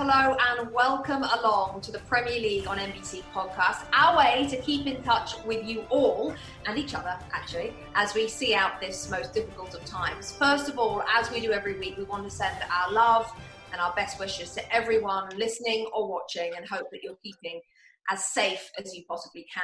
Lowe and welcome along to the Premier League on NBC podcast, our way to keep in touch with you all and each other actually as we see out this most difficult of times. First of all, as we do every week, we want to send our love and our best wishes to everyone listening or watching and hope that you're keeping as safe as you possibly can.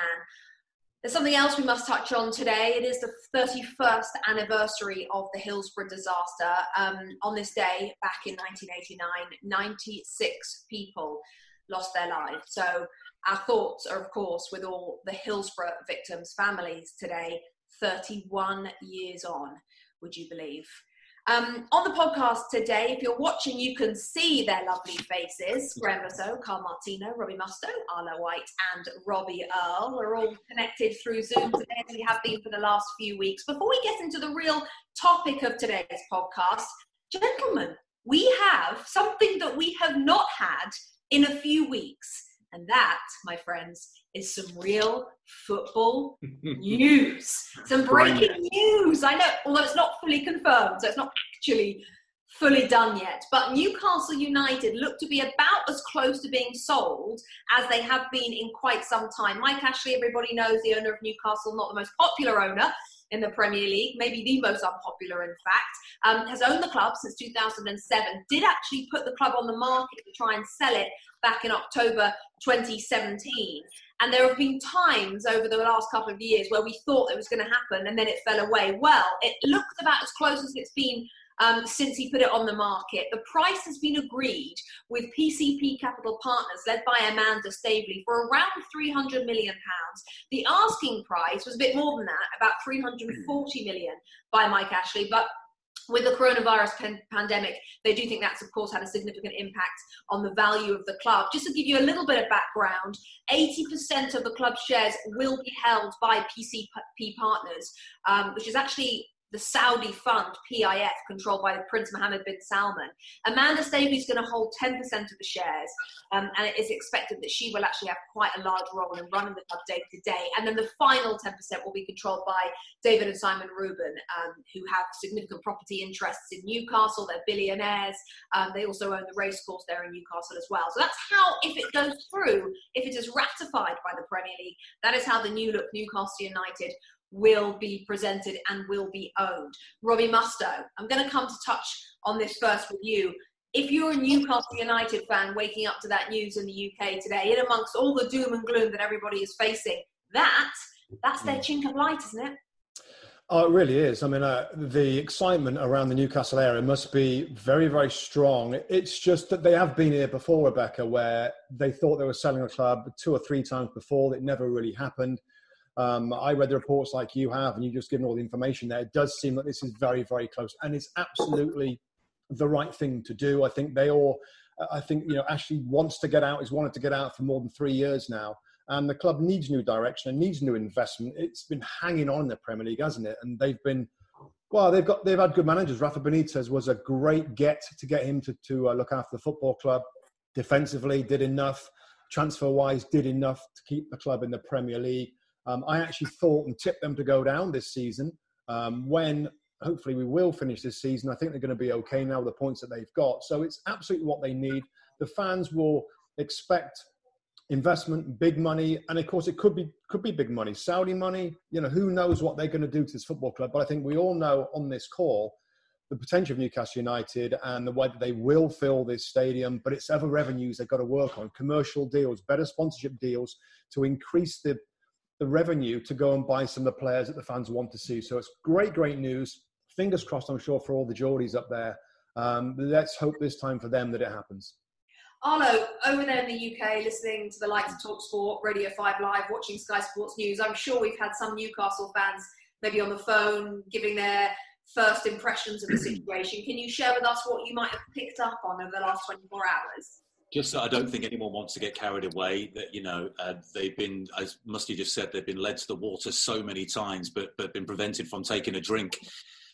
There's something else we must touch on today. It is the 31st anniversary of the Hillsborough disaster. Um, on this day, back in 1989, 96 people lost their lives. So, our thoughts are, of course, with all the Hillsborough victims' families today, 31 years on, would you believe? Um, on the podcast today, if you're watching, you can see their lovely faces. Graham Lasso, Kyle Martino, Robbie Mustoe, Arlo White, and Robbie Earle. We're all connected through Zoom today, as we have been for the last few weeks. Before we get into the real topic of today's podcast, gentlemen, we have something that we have not had in a few weeks. And that, my friends, is some real football news. Some breaking news. I know, although it's not fully confirmed, so it's not actually fully done yet. But Newcastle United look to be about as close to being sold as they have been in quite some time. Mike Ashley, everybody knows the owner of Newcastle, not the most popular owner in the Premier League, maybe the most unpopular, in fact, um, has owned the club since 2007, did actually put the club on the market to try and sell it back in October 2017. And there have been times over the last couple of years where we thought it was going to happen and then it fell away. Well, it looked about as close as it's been um, since he put it on the market. The price has been agreed with PCP Capital Partners, led by Amanda Staveley, for around £300 million. The asking price was a bit more than that, about £340 million by Mike Ashley, but with the coronavirus pan- pandemic, they do think that's, of course, had a significant impact on the value of the club. Just to give you a little bit of background, 80% of the club shares will be held by PCP Partners, um, which is actually the Saudi fund PIF, controlled by Prince Mohammed bin Salman. Amanda Staveley is going to hold 10% of the shares, um, and it is expected that she will actually have quite a large role in running the club day to day. And then the final 10% will be controlled by David and Simon Reuben, um, who have significant property interests in Newcastle. They're billionaires. Um, they also own the racecourse there in Newcastle as well. So that's how, if it goes through, if it is ratified by the Premier League, that is how the new look Newcastle United will be presented and will be owned. Robbie Mustoe, I'm going to come to touch on this first with you. If you're a Newcastle United fan waking up to that news in the UK today, in amongst all the doom and gloom that everybody is facing, that that's their chink of light, isn't it? Oh, it really is. I mean, uh, the excitement around the Newcastle area must be very, very strong. It's just that they have been here before, Rebecca, where they thought they were selling a club two or three times before. It never really happened. Um, I read the reports like you have, and you've just given all the information there. It does seem that this is very, very close, and it's absolutely the right thing to do. I think they all, I think you know, Ashley wants to get out. He's wanted to get out for more than three years now, and the club needs new direction and needs new investment. It's been hanging on in the Premier League, hasn't it? And they've been. Well, they've got they've had good managers. Rafa Benitez was a great get to get him to to uh, look after the football club. Defensively, did enough. Transfer wise, did enough to keep the club in the Premier League. Um, I actually thought and tipped them to go down this season. Um, when hopefully we will finish this season, I think they're going to be okay now with the points that they've got. So it's absolutely what they need. The fans will expect investment, big money, and of course it could be could be big money, Saudi money. You know, who knows what they're going to do to this football club? But I think we all know on this call the potential of Newcastle United and the way that they will fill this stadium. But it's other revenues they've got to work on, commercial deals, better sponsorship deals to increase the the revenue to go and buy some of the players that the fans want to see. So it's great, great news. Fingers crossed, I'm sure, for all the Geordies up there. Um, let's hope this time for them that it happens. Arlo, over there in the UK, listening to the likes of Talk Sport, Radio 5 Live, watching Sky Sports News, I'm sure we've had some Newcastle fans maybe on the phone, giving their first impressions of the situation. Can you share with us what you might have picked up on over the last 24 hours? Just that I don't think anyone wants to get carried away. That you know uh, they've been, as Musty just said, they've been led to the water so many times, but but been prevented from taking a drink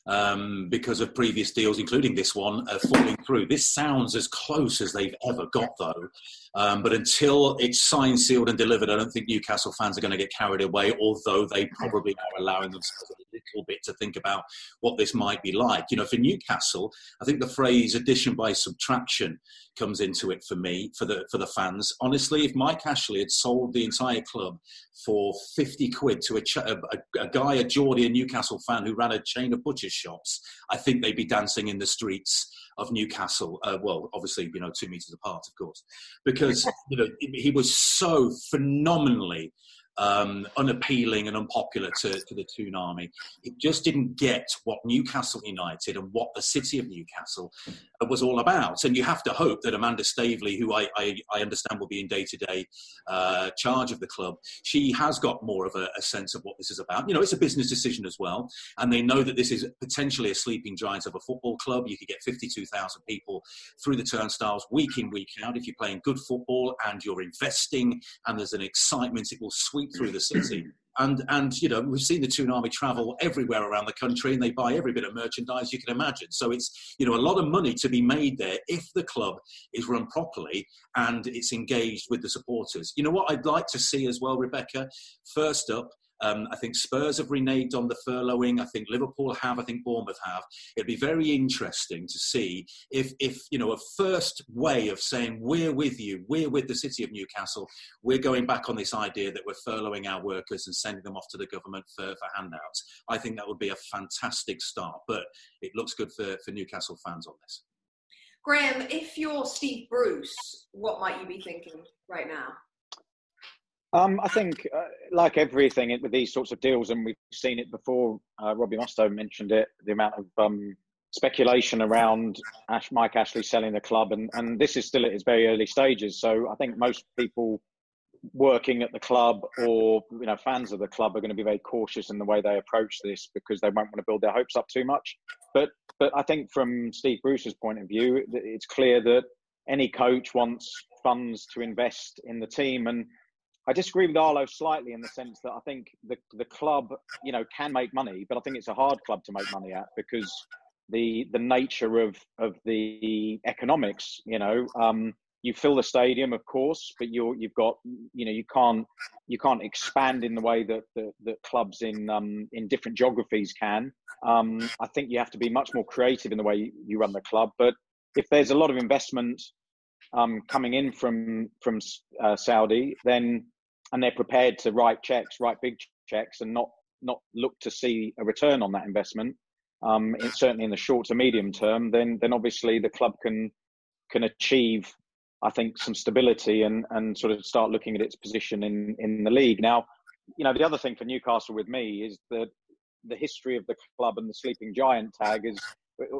um, because of previous deals, including this one, uh, falling through. This sounds as close as they've ever got, though. Um, but until it's signed, sealed, and delivered, I don't think Newcastle fans are going to get carried away, although they probably are allowing themselves a little bit to think about what this might be like. You know, for Newcastle, I think the phrase addition by subtraction comes into it for me, for the for the fans. Honestly, if Mike Ashley had sold the entire club for 50 quid to a, ch- a, a, guy, a Geordie, a Newcastle fan who ran a chain of butcher's shops, I think they'd be dancing in the streets of Newcastle. Uh, well, obviously, you know, two metres apart, of course, because you know he was so phenomenally um, unappealing and unpopular to, to the Toon Army. It just didn't get what Newcastle United and what the city of Newcastle was all about. And you have to hope that Amanda Staveley, who I, I, I understand will be in day to day charge of the club, she has got more of a, a, sense of what this is about. You know, it's a business decision as well. And they know that this is potentially a sleeping giant of a football club. You could get 52,000 people through the turnstiles week in, week out. If you're playing good football and you're investing and there's an excitement, it will sweep through the city and and you know we've seen the Toon Army travel everywhere around the country, and they buy every bit of merchandise you can imagine. So it's you know a lot of money to be made there if the club is run properly and it's engaged with the supporters. You know what I'd like to see as well, Rebecca. First up, um, I think Spurs have reneged on the furloughing. I think Liverpool have. I think Bournemouth have. It'd be very interesting to see if, if you know, a first way of saying we're with you, we're with the city of Newcastle. We're going back on this idea that we're furloughing our workers and sending them off to the government for, for handouts. I think that would be a fantastic start. But it looks good for, for Newcastle fans on this. Graeme, if you're Steve Bruce, what might you be thinking right now? Um, I think, uh, like everything with these sorts of deals, and we've seen it before. Uh, Robbie Mustoe mentioned it. The amount of um, speculation around Ash, Mike Ashley selling the club, and, and this is still at its very early stages. So I think most people working at the club or you know fans of the club are going to be very cautious in the way they approach this because they won't want to build their hopes up too much. But but I think from Steve Bruce's point of view, it's clear that any coach wants funds to invest in the team and I disagree with Arlo slightly in the sense that I think the the club, you know, can make money, but I think it's a hard club to make money at because the the nature of of the economics, you know, um, you fill the stadium, of course, but you're you've got you know you can't you can't expand in the way that that, clubs in um, in different geographies can. Um, I think you have to be much more creative in the way you, you run the club. But if there's a lot of investment um, coming in from from uh, Saudi, then and they're prepared to write checks, write big checks, and not not look to see a return on that investment, um, in, certainly in the short to medium term, then then obviously the club can can achieve, I think, some stability and and sort of start looking at its position in in the league. Now, you know, the other thing for Newcastle with me is that the history of the club and the sleeping giant tag is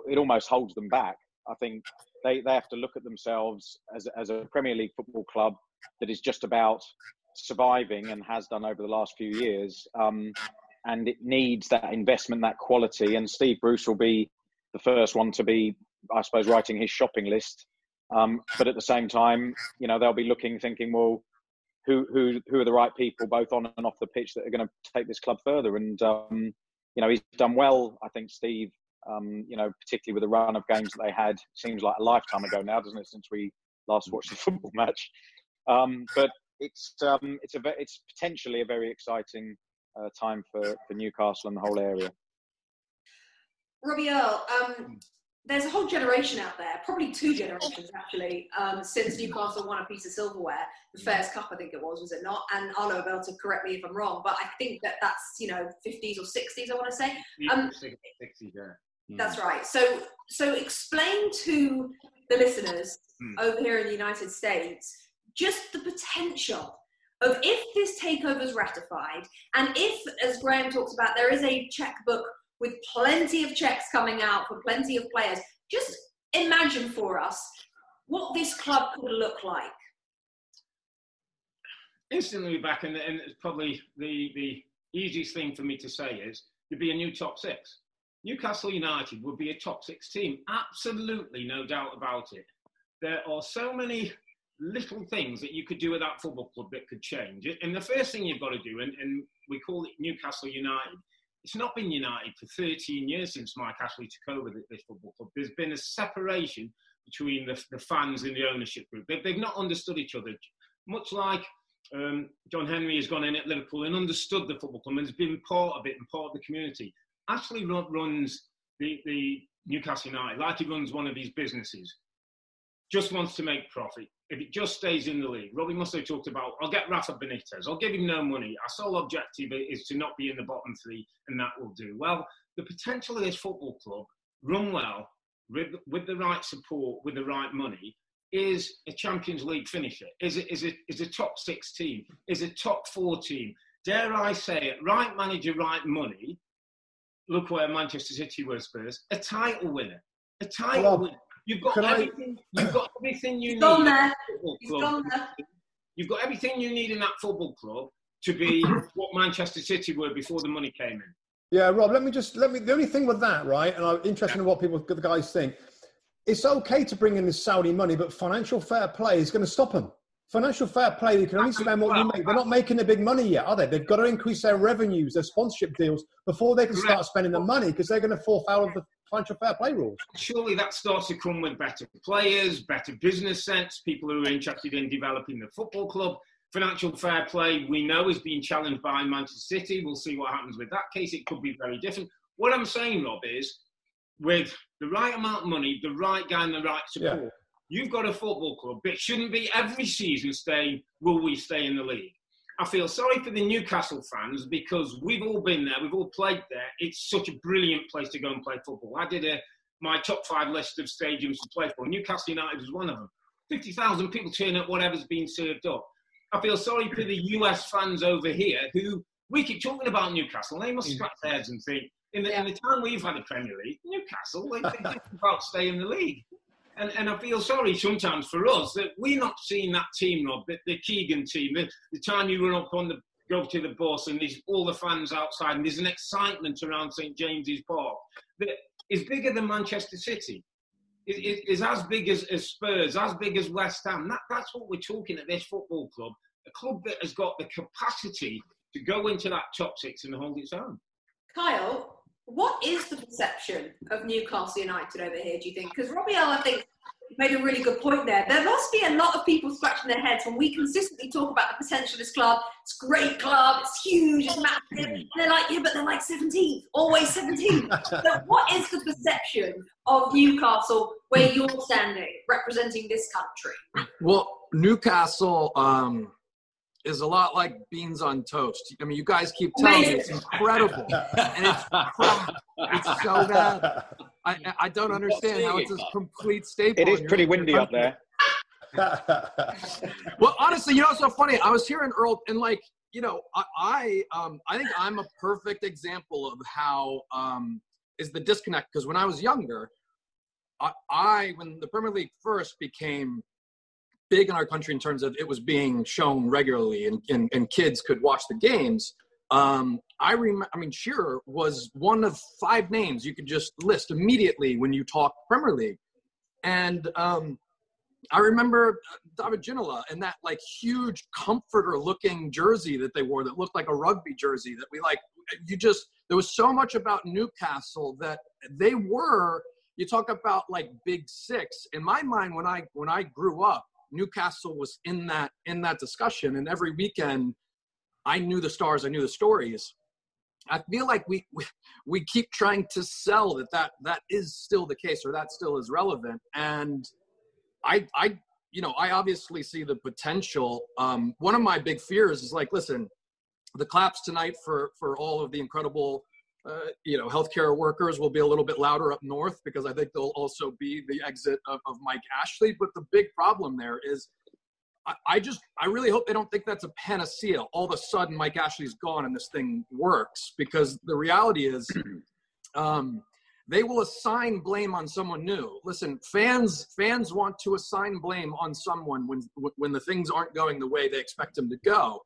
it almost holds them back. I think they, they have to look at themselves as, as a Premier League football club that is just about surviving and has done over the last few years. Um, and it needs that investment, that quality. And Steve Bruce will be the first one to be, I suppose, writing his shopping list. Um, but at the same time, you know, they'll be looking, thinking, well, who who who are the right people, both on and off the pitch, that are going to take this club further? And um, you know, he's done well, I think, Steve. Um, you know, particularly with the run of games that they had, seems like a lifetime ago now, doesn't it? Since we last watched the football match. Um, but it's um, it's a it's potentially a very exciting uh, time for, for Newcastle and the whole area. Robbie Earle, um, there's a whole generation out there, probably two generations actually, um, since Newcastle won a piece of silverware, the Fairs Cup, I think it was, was it not? And Arlo Bell to correct me if I'm wrong, but I think that that's you know 50s or 60s, I want to say. Um, 60s, yeah. That's right. So, so explain to the listeners mm. over here in the United States just the potential of if this takeover is ratified, and if, as Graeme talks about, there is a checkbook with plenty of checks coming out for plenty of players, just imagine for us what this club could look like. Instantly back, and, and it's probably the, the easiest thing for me to say is there'd be a new top six. Newcastle United would be a top six team. Absolutely, no doubt about it. There are so many little things that you could do at that football club that could change. And the first thing you've got to do, and, and we call it Newcastle United, it's not been United for 13 years since Mike Ashley took over this football club. There's been a separation between the, the fans and the ownership group. They, have not understood each other. Much like um, John Henry has gone in at Liverpool and understood the football club and has been part of it and part of the community. Ashley runs the, the Newcastle United like he runs one of his businesses. Just wants to make profit. If it just stays in the league, Robbie Mustoe talked about, I'll get Rafa Benitez. I'll give him no money. Our sole objective is to not be in the bottom three, and that will do. Well, the potential of this football club, run well, with, with the right support, with the right money, is a Champions League finisher, is a, is, a, is a top six team, is a top four team. Dare I say it, right manager, right money. Look where Manchester City were Spurs, a title winner. A title well, winner. You've got everything. I... You've got everything you He's need. Gone there. He's gone there. You've got everything you need in that football club to be what Manchester City were before the money came in. Yeah, Rob. Let me just let me. The only thing with that, right? And I'm interested yeah. in what people, the guys think it's okay to bring in this Saudi money, but financial fair play is going to stop them. Financial fair play, you can only spend what you make. They're not making the big money yet, are they? They've got to increase their revenues, their sponsorship deals, before they can start spending the money because they're going to fall foul of the financial fair play rules. Surely that starts to come with better players, better business sense, people who are interested in developing the football club. Financial fair play, we know, is being challenged by Manchester City. We'll see what happens with that case. It could be very different. What I'm saying, Rob, is with the right amount of money, the right guy, and the right support, yeah. you've got a football club that shouldn't be every season saying, Will we stay in the league? I feel sorry for the Newcastle fans because we've all been there, we've all played there. It's such a brilliant place to go and play football. I did a, my top five list of stadiums to play for. Newcastle United was one of them. 50,000 people turn up, whatever's been served up. I feel sorry for the US fans over here who we keep talking about Newcastle. They must mm. scratch their heads and think, in the, yeah. in the time we've had a Premier League, Newcastle, they, they think about staying in the league. And, and I feel sorry sometimes for us that we're not seeing that team, Rob, the, the Keegan team, the, the time you run up on the go to the bus and there's all the fans outside and there's an excitement around St James's Park that is bigger than Manchester City. It, it is as big as, as Spurs, as big as West Ham. That, that's what we're talking at this football club. A club that has got the capacity to go into that top six and hold its own. Kyle, what is the perception of Newcastle United over here, do you think? Because Robbie L, I think, made a really good point there. There must be a lot of people scratching their heads when we consistently talk about the potential of this club. It's a great club, it's huge, it's massive. And they're like, yeah, but they're like 17th, always 17th. so what is the perception of Newcastle where you're standing, representing this country? Well, Newcastle, um, is a lot like beans on toast. I mean, you guys keep telling me it's incredible, and it's crap. It's so bad. I, I don't understand how it's a complete staple. It is pretty windy up there. well, honestly, you know, it's so funny. I was hearing Earle, and like, you know, I, I, um, I think I'm a perfect example of how um, is the disconnect. Because when I was younger, I, I, when the Premier League first became big in our country in terms of it was being shown regularly and, and, and kids could watch the games. Um, I remember, I mean, Shearer was one of five names you could just list immediately when you talk Premier League. And um, I remember David Ginola and that like huge comforter looking jersey that they wore that looked like a rugby jersey that we like. You just, there was so much about Newcastle that they were, you talk about like big six. In my mind, when I, when I grew up, Newcastle was in that in that discussion, and every weekend I knew the stars, I knew the stories. I feel like we, we we keep trying to sell that that that is still the case or that still is relevant, and I I you know I obviously see the potential. Um, one of my big fears is like, listen, the claps tonight for for all of the incredible uh, you know, healthcare workers will be a little bit louder up north because I think they'll also be the exit of, of Mike Ashley. But the big problem there is, I, I, just, I really hope they don't think that's a panacea. All of a sudden, Mike Ashley's gone and this thing works because the reality is, um, they will assign blame on someone new. Listen, fans, fans want to assign blame on someone when when the things aren't going the way they expect them to go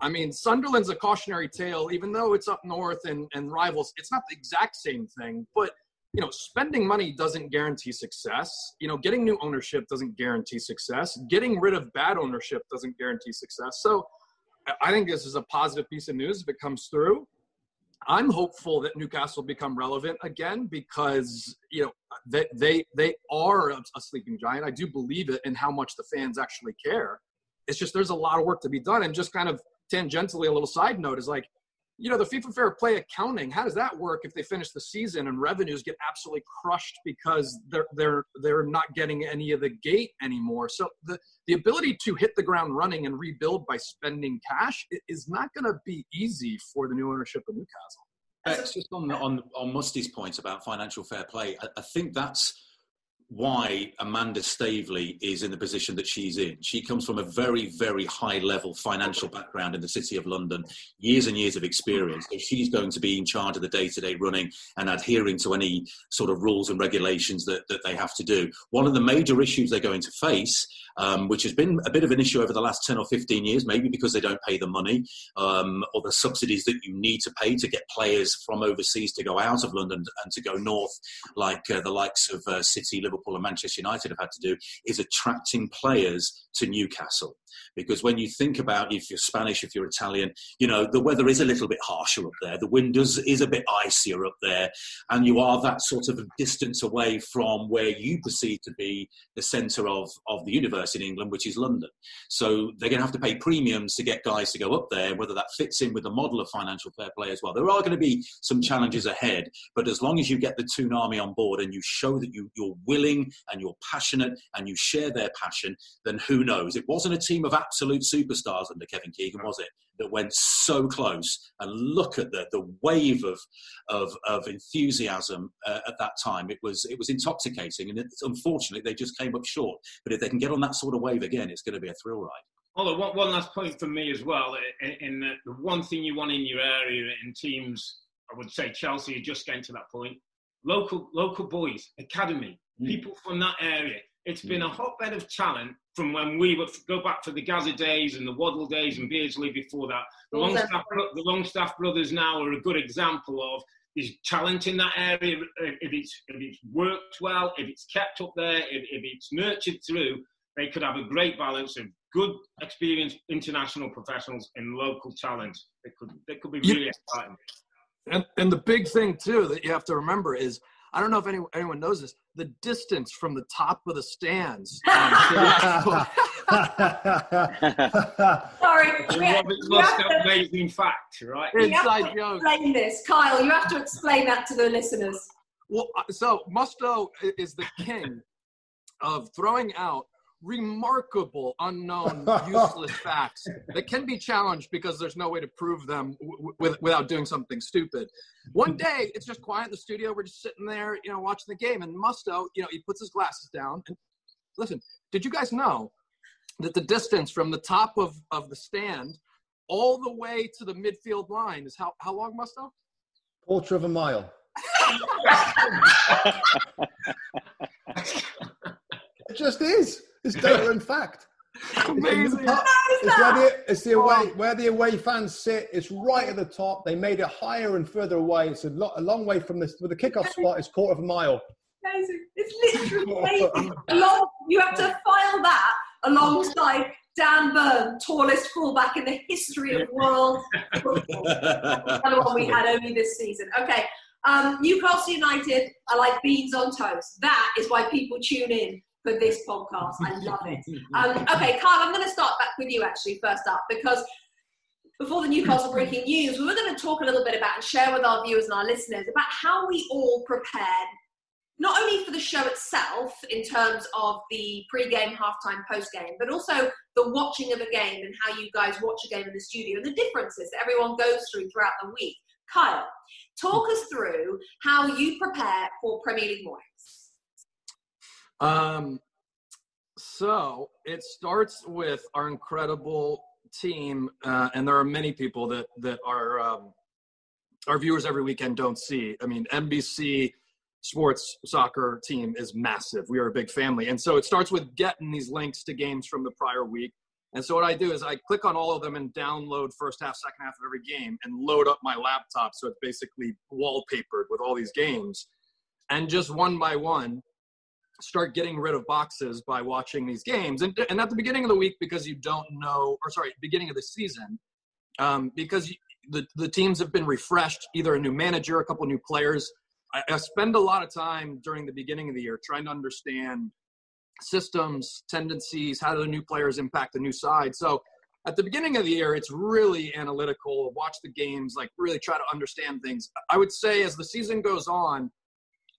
I mean, Sunderland's a cautionary tale, even though it's up north and, and rivals. It's not the exact same thing, but you know, spending money doesn't guarantee success. You know, getting new ownership doesn't guarantee success. Getting rid of bad ownership doesn't guarantee success. So, I think this is a positive piece of news if it comes through. I'm hopeful that Newcastle become relevant again because you know they they they are a, sleeping giant. I do believe it in how much the fans actually care. It's just there's a lot of work to be done, and just kind of tangentially, a little side note is like, you know, the FIFA Fair Play accounting. How does that work if they finish the season and revenues get absolutely crushed because they're they're they're not getting any of the gate anymore? So the the ability to hit the ground running and rebuild by spending cash is not going to be easy for the new ownership of Newcastle. Just on on on Musty's point about financial fair play, I, I think that's why Amanda Staveley is in the position that she's in. She comes from a very, very high level financial background in the City of London, years and years of experience. So she's going to be in charge of the day to day running and adhering to any sort of rules and regulations that, that they have to do. One of the major issues they're going to face, um, which has been a bit of an issue over the last 10 or 15 years, maybe because they don't pay the money um, or the subsidies that you need to pay to get players from overseas to go out of London and to go north, like uh, the likes of uh, City, Liverpool Liverpool and Manchester United have had to do is attracting players to Newcastle. Because when you think about if you're Spanish, if you're Italian, you know, the weather is a little bit harsher up there. The wind is, is a bit icier up there. And you are that sort of distance away from where you perceive to be the centre of, of the universe in England, which is London. So they're going to have to pay premiums to get guys to go up there, whether that fits in with the model of financial fair play as well. There are going to be some challenges ahead, but as long as you get the Toon Army on board and you show that you, you're willing and you're passionate and you share their passion, then who knows? It wasn't a team of absolute superstars under Kevin Keegan, was it? That went so close. And look at the, the wave of, of, of enthusiasm uh, at that time. It was, it was intoxicating. And unfortunately, they just came up short. But if they can get on that sort of wave again, it's going to be a thrill ride. Although one, one last point for me as well, in, in the, the one thing you want in your area in teams, I would say Chelsea are just getting to that point. Local local boys, academy. Mm. people from that area. It's been mm. a hotbed of talent from when we would go back to the Gazza days and the Waddle days and mm. Beardsley before that. The Longstaff, the Longstaff brothers now are a good example of there's talent in that area. If it's, if it's worked well, if it's kept up there, if, if it's nurtured through, they could have a great balance of good, experienced international professionals and local talent. It could, it could be really exciting. And, and the big thing, too, that you have to remember is – I don't know if anyone, anyone knows this. The distance from the top of the stands. Um, Sorry, amazing fact, right? Inside joke. Explain this, Kyle. You have to explain that to the listeners. Well, uh, so Mustoe is the king of throwing out remarkable, unknown, useless facts that can be challenged because there's no way to prove them w- w- without doing something stupid. One mm-hmm. day, it's just quiet in the studio. We're just sitting there, you know, watching the game. And Mustoe, you know, he puts his glasses down. And listen, did you guys know that the distance from the top of, of the stand all the way to the midfield line is how, how long, Mustoe? Quarter of a mile. it just is. It's data and fact. Amazing. It's, where the, it's the away where the away fans sit. It's right at the top. They made it higher and further away. It's a, lo- a long way from this. With the kickoff spot, it's quarter of a mile. Amazing. It's literally amazing. long. You have to file that alongside Dan Burn, tallest fullback in the history of world football. Another one we had only this season. Okay. Um, Newcastle United are like beans on toast. That is why people tune in for this podcast. I love it. Um, okay, Kyle, I'm going to start back with you actually first up because before the Newcastle breaking news, we were going to talk a little bit about and share with our viewers and our listeners about how we all prepared not only for the show itself in terms of the pre-game, halftime, post-game, but also the watching of a game and how you guys watch a game in the studio and the differences that everyone goes through throughout the week. Kyle, talk us through how you prepare for Premier League mornings. Um, so it starts with our incredible team, uh, and there are many people that that our um, our viewers every weekend don't see. I mean, NBC sports soccer team is massive. We are a big family, and so it starts with getting these links to games from the prior week. And so what I do is I click on all of them and download first half, second half of every game, and load up my laptop. So it's basically wallpapered with all these games, and just one by one start getting rid of boxes by watching these games. And, and at the beginning of the week, because you don't know, or sorry, beginning of the season, um, because you, the, the teams have been refreshed, either a new manager, a couple new players. I, I spend a lot of time during the beginning of the year trying to understand systems, tendencies, how do the new players impact the new side. So at the beginning of the year, it's really analytical, watch the games, like really try to understand things. I would say as the season goes on,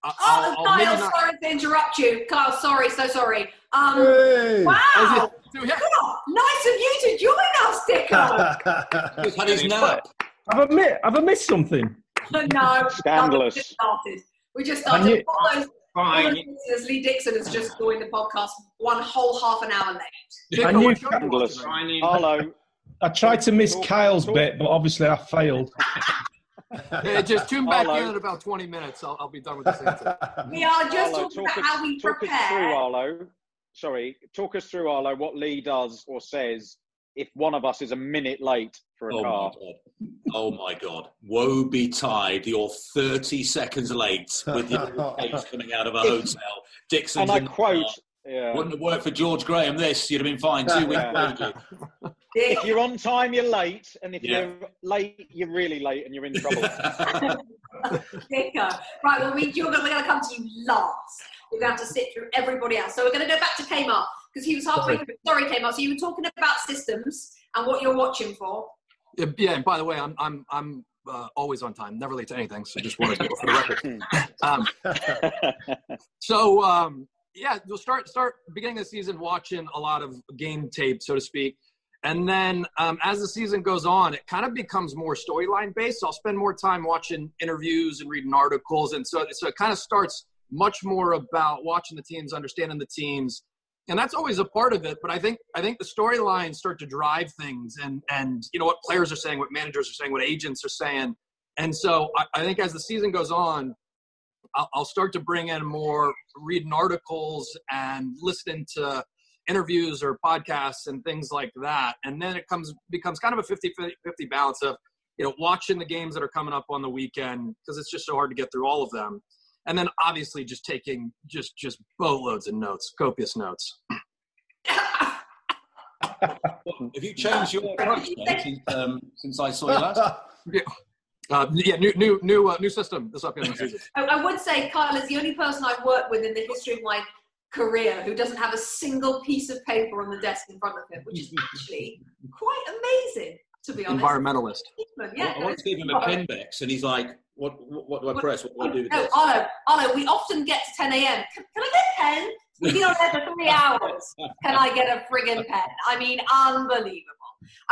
I'll, oh, I'll Kyle, not... sorry to interrupt you. Kyle, sorry, so sorry. Um, hey. Wow. nice of you to join us, Dicko. He's had his nap. Have I've missed something? no. Scandalous. We just started. We just started. You... Fine. Lee Dixon has just joined the podcast one whole half an hour late. I knew scandalous. Hello. I tried to miss Kyle's bit, but obviously I failed. yeah, just tune back Arlo. in in about 20 minutes. I'll, I'll be done with this answer. We are just Arlo, talking about us, how we talk prepare. Talk us through, Arlo. Sorry, talk us through, Arlo, what Lee does or says if one of us is a minute late for a oh car. My God. Oh my God. Woe betide you're 30 seconds late with your case coming out of a hotel. Dixon. And I quote, yeah. Wouldn't have worked for George Graham this, you'd have been fine. Two weeks later. If you're on time, you're late. And if yeah. you're late, you're really late and you're in trouble. right, well, we, you're gonna, we're going to come to you last. We're going to have to sit through everybody else. So we're going to go back to Kmart because he was halfway through. Sorry, Kmart. So you were talking about systems and what you're watching for. Yeah, yeah and by the way, I'm, I'm, I'm uh, always on time, never late to anything. So just wanted to go for the record. um, so, um, yeah, we'll start start beginning of the season watching a lot of game tape, so to speak. And then um, as the season goes on, it kind of becomes more storyline based. So I'll spend more time watching interviews and reading articles, and so so it kind of starts much more about watching the teams, understanding the teams, and that's always a part of it. But I think I think the storylines start to drive things, and and you know what players are saying, what managers are saying, what agents are saying, and so I, I think as the season goes on, I'll, I'll start to bring in more reading articles and listening to interviews or podcasts and things like that. And then it comes becomes kind of a 50 50 balance of, you know, watching the games that are coming up on the weekend because it's just so hard to get through all of them. And then obviously just taking just just boatloads of notes, copious notes. Have you changed your approach since, um, since I saw you last? yeah. Uh, yeah, new new new uh, new system this upcoming season. I, I, would say Kyle is the only person I've worked with in the history of my career who doesn't have a single piece of paper on the desk in front of him, which is actually quite amazing. To be honest, environmentalist. Yeah, I, I want to give him a Pinbex, and he's like, "What? What, what do I press? What do I do?" With no, this? Arlo, Arlo, we often get to 10 a.m. Can, can I get a pen? We've been on there for three hours. Can I get a friggin' pen? I mean, unbelievable.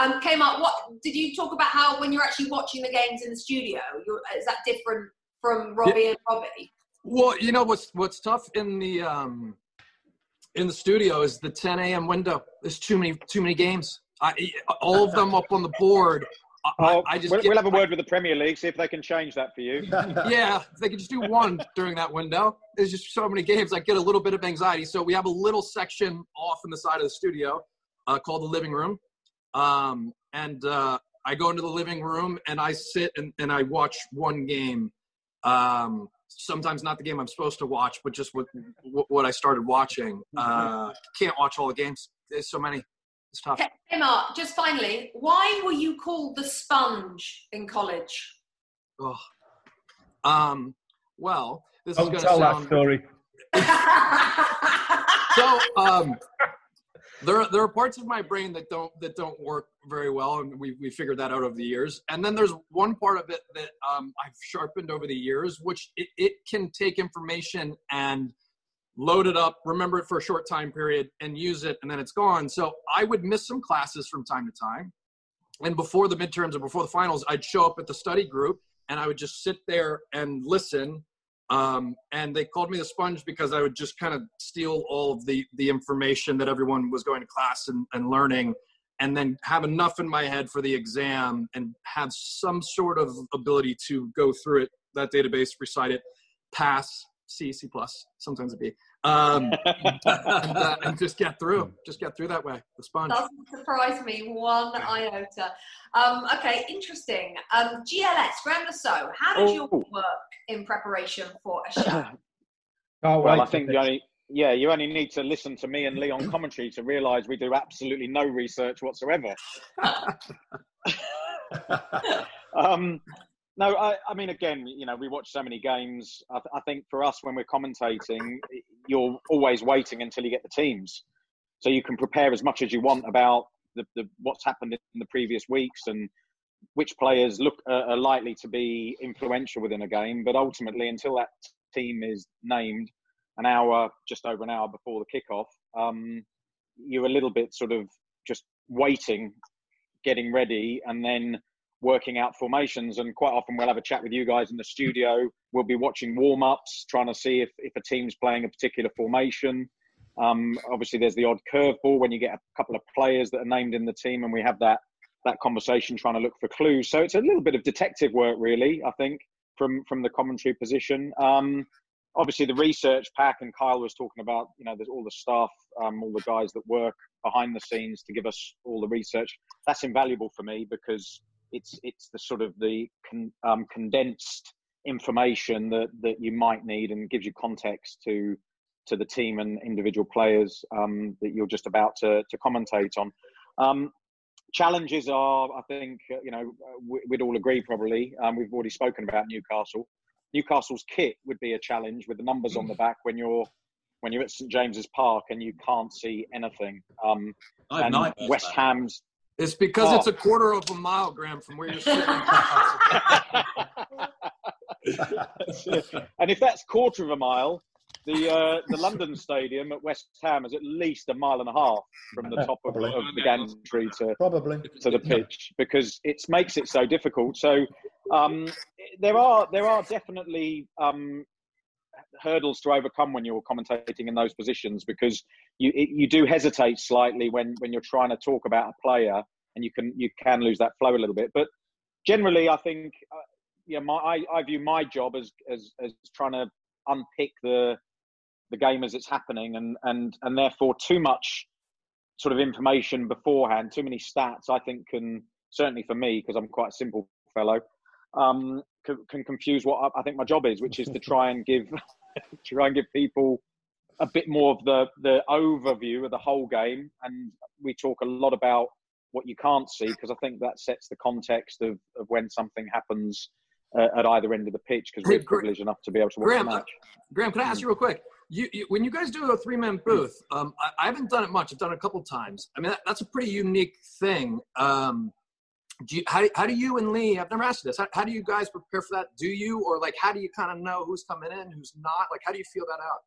Um, came up. What did you talk about? How when you're actually watching the games in the studio, is that different from Robbie yeah. and Robbie? Well, you know what's what's tough in the um, in the studio is the 10 a.m. window. There's too many too many games. I, all of them up on the board. I, I just we'll, get, we'll, have a word with the Premier League, see if they can change that for you. yeah, they can just do one during that window. There's just so many games. I get a little bit of anxiety. So we have a little section off in the side of the studio uh, called the living room, um, and uh, I go into the living room and I sit and, and I watch one game. Um, sometimes not the game I'm supposed to watch, but just what what I started watching. Uh, can't watch all the games. There's so many. It's tough. Hey, Mark, just finally, why were you called the sponge in college? Oh. Um, well, this Don't is going to sound... that story. so, um, there are, there are parts of my brain that don't that don't work very well, and we we figured that out over the years. And then there's one part of it that um, I've sharpened over the years, which it, it can take information and load it up, remember it for a short time period, and use it, and then it's gone. So I would miss some classes from time to time. And before the midterms or before the finals, I'd show up at the study group and I would just sit there and listen um, and they called me the sponge because I would just kind of steal all of the the information that everyone was going to class and, and learning, and then have enough in my head for the exam and have some sort of ability to go through it, that database, recite it, pass, C, C plus, sometimes a B, um, and, uh, and, just get through. Just get through that way. The sponge doesn't surprise me one iota. Um, okay, interesting. Um, GLS, Graeme Le how did you work in preparation for a show? Oh, well, I think you only yeah you only need to listen to me and Leon commentary to realise we do absolutely no research whatsoever. um, no, I, I, mean, again, you know, we watch so many games. I, I, think for us, when we're commentating, you're always waiting until you get the teams, so you can prepare as much as you want about the, the what's happened in the previous weeks and which players look uh, are likely to be influential within a game. But ultimately, until that team is named, an hour, just over an hour before the kickoff, um, you're a little bit sort of just waiting, getting ready, and then working out formations. And quite often we'll have a chat with you guys in the studio. We'll be watching warm ups, trying to see if, if a team's playing a particular formation. Um, obviously, there's the odd curveball when you get a couple of players that are named in the team, and we have that that conversation trying to look for clues. So it's a little bit of detective work, really. I think from from the commentary position. Um, obviously, the research pack, and Kyle was talking about, you know, there's all the staff, um, all the guys that work behind the scenes to give us all the research. That's invaluable for me because it's it's the sort of the con, um, condensed information that that you might need and gives you context to to the team and individual players um, that you're just about to to commentate on. Um, challenges are, I think, uh, you know, we'd all agree probably. Um, we've already spoken about Newcastle. Newcastle's kit would be a challenge with the numbers on the back when you're when you're at St James's Park and you can't see anything. Um, and West Ham's it's because oh. it's a quarter of a mile, Graeme, from where you're sitting. and if that's quarter of a mile, the uh, the London Stadium at West Ham is at least a mile and a half from the top of, of, the gantry to probably to the pitch because it makes it so difficult. So um, there are there are definitely um, hurdles to overcome when you're commentating in those positions because you you do hesitate slightly when when you're trying to talk about a player and you can you can lose that flow a little bit. But generally, I think uh, yeah, my I, I view my job as as as trying to unpick the the game as it's happening and and and therefore too much sort of information beforehand, too many stats, I think can certainly for me because I'm quite a simple fellow. Um, can, can confuse what I, I think my job is, which is to try and give try and give people a bit more of the the overview of the whole game. And we talk a lot about what you can't see because I think that sets the context of, of when something happens uh, at either end of the pitch because we're privileged enough to be able to watch Graeme, the match. Graeme, can I ask you real quick? You, you, when you guys do a three man booth, um, I, I, haven't done it much. I've done it a couple times. I mean, that, that's a pretty unique thing. Um, do you, how, how do you and Lee, I've never asked you this, how, how do you guys prepare for that? Do you, or like, how do you kind of know who's coming in, who's not? Like, how do you feel that out?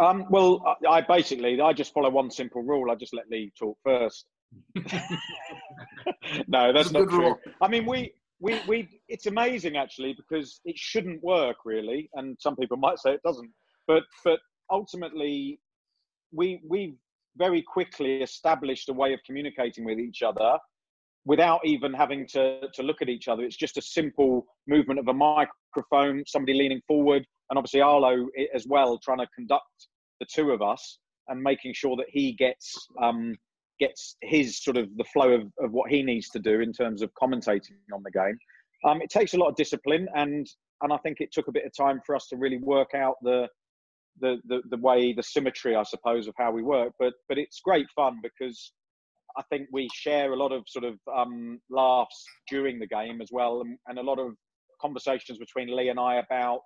Um, well, I, I basically, I just follow one simple rule. I just let Lee talk first. no, that's, not true. Rule. I mean, we, we, we, it's amazing actually because it shouldn't work really. And some people might say it doesn't, but, but ultimately we, we very quickly established a way of communicating with each other without even having to, to look at each other. It's just a simple movement of a microphone, somebody leaning forward, and obviously Arlo as well, trying to conduct the two of us and making sure that he gets um, gets his sort of the flow of, of what he needs to do in terms of commentating on the game. Um, it takes a lot of discipline, and and I think it took a bit of time for us to really work out the the, the, the way the symmetry, I suppose, of how we work. But but it's great fun because I think we share a lot of sort of um, laughs during the game as well, and, and, a lot of conversations between Lee and I about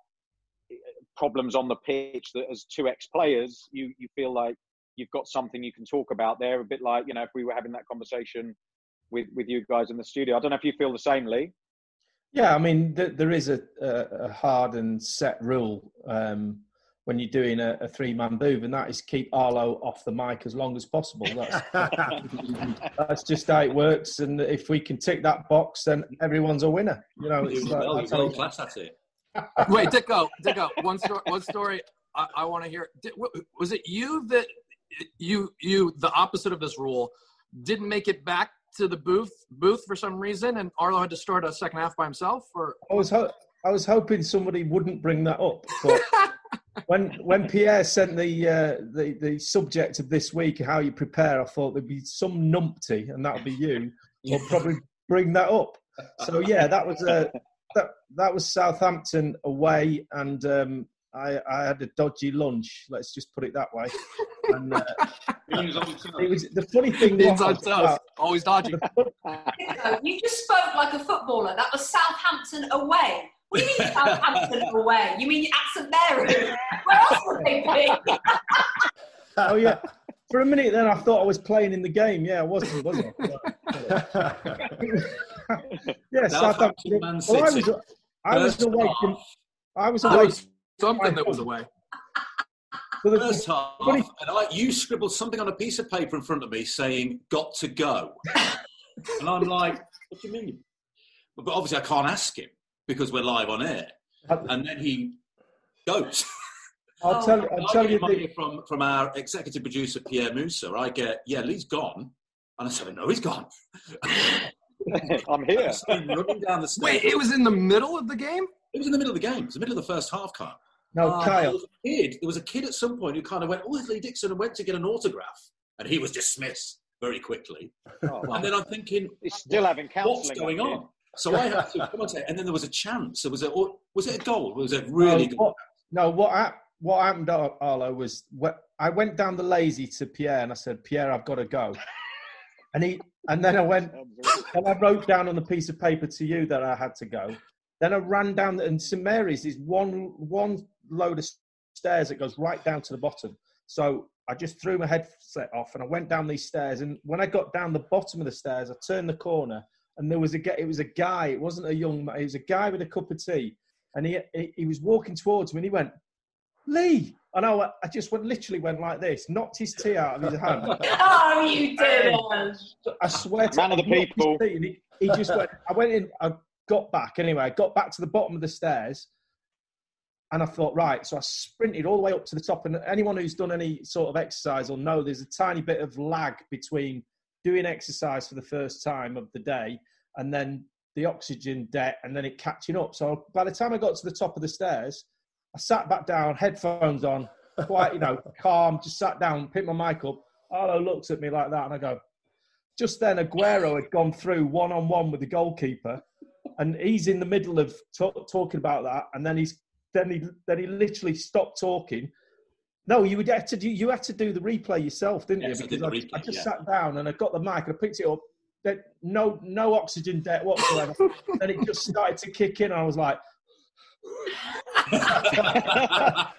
eh, problems on the pitch. That as two ex-players, you you feel like you've got something you can talk about there. A bit like you know if we were having that conversation with with you guys in the studio. I don't know if you feel the same, Lee. Yeah, I mean, th- there is a, a, hard and set rule um, when you're doing a, a three man booth, and that is keep Arlo off the mic as long as possible. That's, that's just how it works. And if we can tick that box, then everyone's a winner. You know, it's like, well, world class at it. Wait, Dicko, Dicko, one story, one story I, I want to hear. Did, was it you that you you the opposite of this rule didn't make it back to the booth booth for some reason, and Arlo had to start a second half by himself? Or I was ho- I was hoping somebody wouldn't bring that up, but when when Pierre sent the uh, the the subject of this week, how you prepare, I thought there'd be some numpty, and that'll be you. Will probably bring that up. So yeah, that was uh, that that was Southampton away, and um, I, I had a dodgy lunch. Let's just put it that way. And, uh, it was the funny thing. Beans on toast, always dodgy. you just spoke like a footballer. That was Southampton away. What do you mean Southampton away? You mean at St Mary? Where else would they be? oh yeah. For a minute, then I thought I was playing in the game. Yeah, I wasn't, was I? yeah, Southampton. Well, I was, I was away from. I was away. Something that was away. the first half, and I, you scribbled something on a piece of paper in front of me saying "got to go," and I'm like, "What do you mean?" But obviously, I can't ask him because we're live on air. And then he goes. I'll tell, I'll tell you the... from from our executive producer Pierre Moossa. I get, yeah, Lee's gone, and I said, no, he's gone. I'm here. running down the stairs. Wait, it was in the middle of the game. It was in the middle of the game. It was the middle of the first half, Kyle. No, uh, Kyle. There was, a kid, there was a kid at some point who kind of went, "Oh, it's Lee Dixon," and went to get an autograph, and he was dismissed very quickly. Oh, and then I'm thinking, he's still having counselling. What's going on? So I had to come commentate, and then there was a chance. There was a was it a goal? Was it really? No, what, no, what what happened, Arlo, was what, I went down the lazy to Pierre, and I said, Pierre, I've got to go. And he and then I went and I wrote down on a piece of paper to you that I had to go. Then I ran down and St Mary's is one one load of stairs that goes right down to the bottom. So I just threw my headset off and I went down these stairs. And when I got down the bottom of the stairs, I turned the corner and there was a it was a guy. It wasn't a young man. It was a guy with a cup of tea, and he he, he was walking towards me, and he went, Lee. And I, I just went literally went like this, knocked his tea out of his hand. oh, you did! I swear to man of the people. He, he just went. I went in. I got back anyway. I got back to the bottom of the stairs, and I thought, right. So I sprinted all the way up to the top. And anyone who's done any sort of exercise will know there's a tiny bit of lag between doing exercise for the first time of the day and then the oxygen debt and then it catching up. So by the time I got to the top of the stairs, I sat back down, headphones on, quite, you know, calm, just sat down, picked my mic up. Arlo looks at me like that and I go, just then Aguero had gone through one on one with the goalkeeper and he's in the middle of talking about that and then he's then he then he literally stopped talking no, you would have to do. You had to do the replay yourself, didn't yes, you? Because I, replay, I, just yeah. sat down and I got the mic and I picked it up. No, no oxygen debt whatsoever. and it just started to kick in. And I was like, I,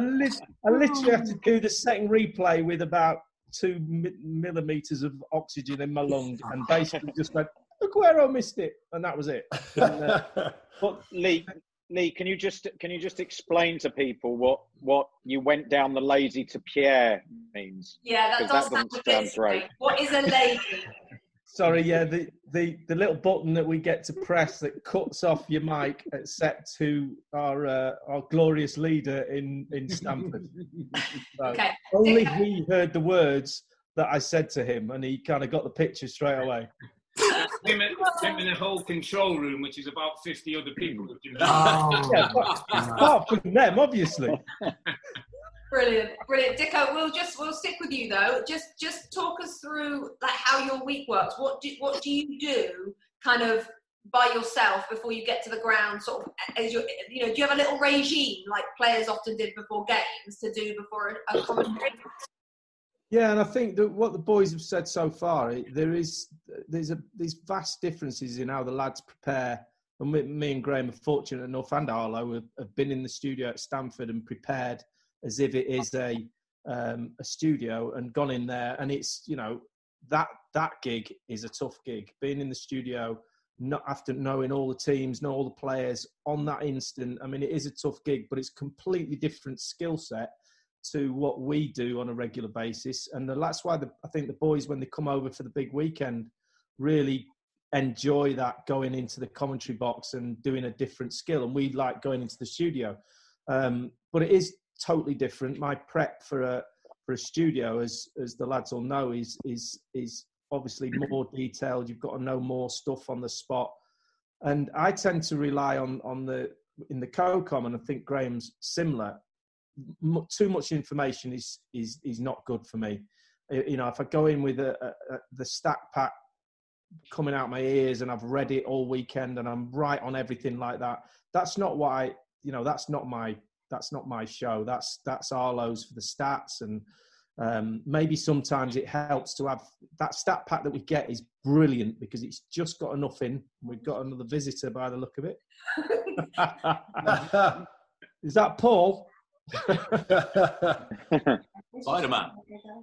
lit- I, literally had to do the second replay with about two mi- millimeters of oxygen in my lung, and basically just went. Aguero missed it, and that was it. And, uh, but Lee, Lee, can you just can you just explain to people what what you went down the lazy to Pierre means? Yeah, that does that sound great. What is a lazy? Sorry, yeah, the, the the little button that we get to press that cuts off your mic, set to our uh, our glorious leader in in Stamford. so okay. Only he heard the words that I said to him, and he kind of got the picture straight away him, him in the whole control room, which is about 50 other people. Oh. yeah, apart from them, obviously. Brilliant, brilliant, Dicko. We'll just we'll stick with you though. Just just talk us through like how your week works. What do what do you do, kind of by yourself before you get to the ground? Sort of as you you know, do you have a little regime like players often did before games to do before a, a commentary? Yeah, and I think that what the boys have said so far, there is there's a these vast differences in how the lads prepare. And me and Graeme are fortunate enough, and Arlo have, have been in the studio at Stamford and prepared as if it is a um, a studio and gone in there. And it's you know that that gig is a tough gig. Being in the studio, not after knowing all the teams, know all the players on that instant. I mean, it is a tough gig, but it's completely different skill set to what we do on a regular basis. And that's why the, I think the boys, when they come over for the big weekend, really enjoy that going into the commentary box and doing a different skill. And we like going into the studio. Um, but it is totally different. My prep for a for a studio, as as the lads all know, is is is obviously more detailed. You've got to know more stuff on the spot. and I tend to rely on on the in the co-com, and I think Graeme's similar. M- too much information is is is not good for me. You know, if I go in with a, a, a, the stack pack coming out my ears and I've read it all weekend and I'm right on everything like that, that's not what I. You know, that's not my that's not my show. That's that's Arlo's for the stats and um, maybe sometimes it helps to have that stat pack that we get is brilliant because it's just got enough in. We've got another visitor by the look of it. is that Paul? Spider Man.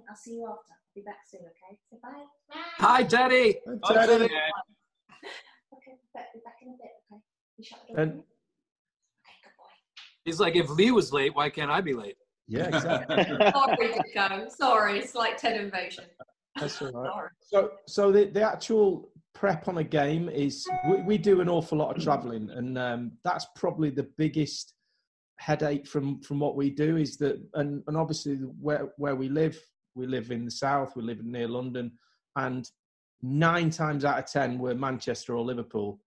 I'll see you after. I'll be back soon, okay? So bye. Hi, Daddy. Daddy. Okay, be back in a bit, okay? You shut the door. And okay, good boy. He's like, if Lee was late, why can't I be late? yeah, exactly. Sorry, Dicko. Sorry, it's like TED invasion. That's all right. So, so the, the actual prep on a game is we, we do an awful lot of traveling, and um, that's probably the biggest headache from from what we do is that, and and obviously where where we live, we live in the south, we live near London, and nine times out of ten we're Manchester or Liverpool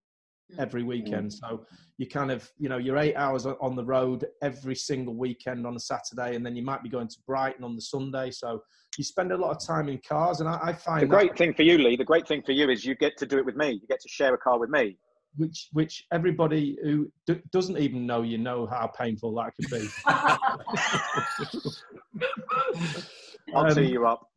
mm. every weekend. Mm. So you kind of, you know, you're eight hours on- on the road every single weekend on a Saturday, and then you might be going to Brighton on the Sunday. So you spend a lot of time in cars, and I, I find The that- great thing for you, Lee, the great thing for you is you get to do it with me. You get to share a car with me. Which which everybody who d- doesn't even know you know how painful that could be. I'll Um, tee you up.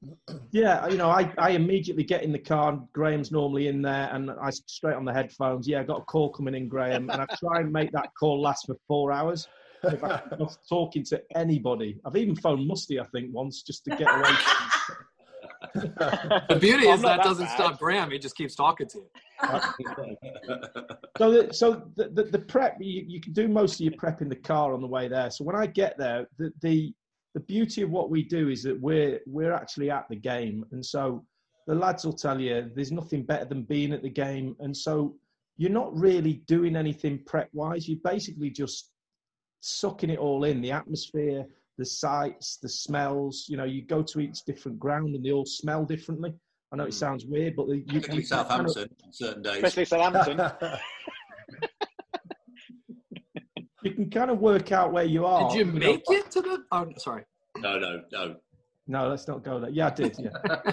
yeah, you know, I, I immediately get in the car. and Graeme's normally in there, and I straight on the headphones. Yeah, I got a call coming in, Graham, and I try and make that call last for four hours. If I'm not talking to anybody. I've even phoned Musty, I think, once just to get away. The beauty is that that doesn't bad. stop Graeme. He just keeps talking to you. so the, so the, the, the prep you, you can do most of your prep in the car on the way there so when i get there the, the the beauty of what we do is that we're we're actually at the game and so the lads will tell you there's nothing better than being at the game and so you're not really doing anything prep wise you're basically just sucking it all in the atmosphere the sights the smells you know you go to each different ground and they all smell differently i know it hmm. sounds weird but you, Particularly you kind of- Southampton on certain days. Especially Southampton. you can kind of work out where you are. Did you know. make it to the? Oh, sorry. No, no, no. No, let's not go there. Yeah, I did. Yeah,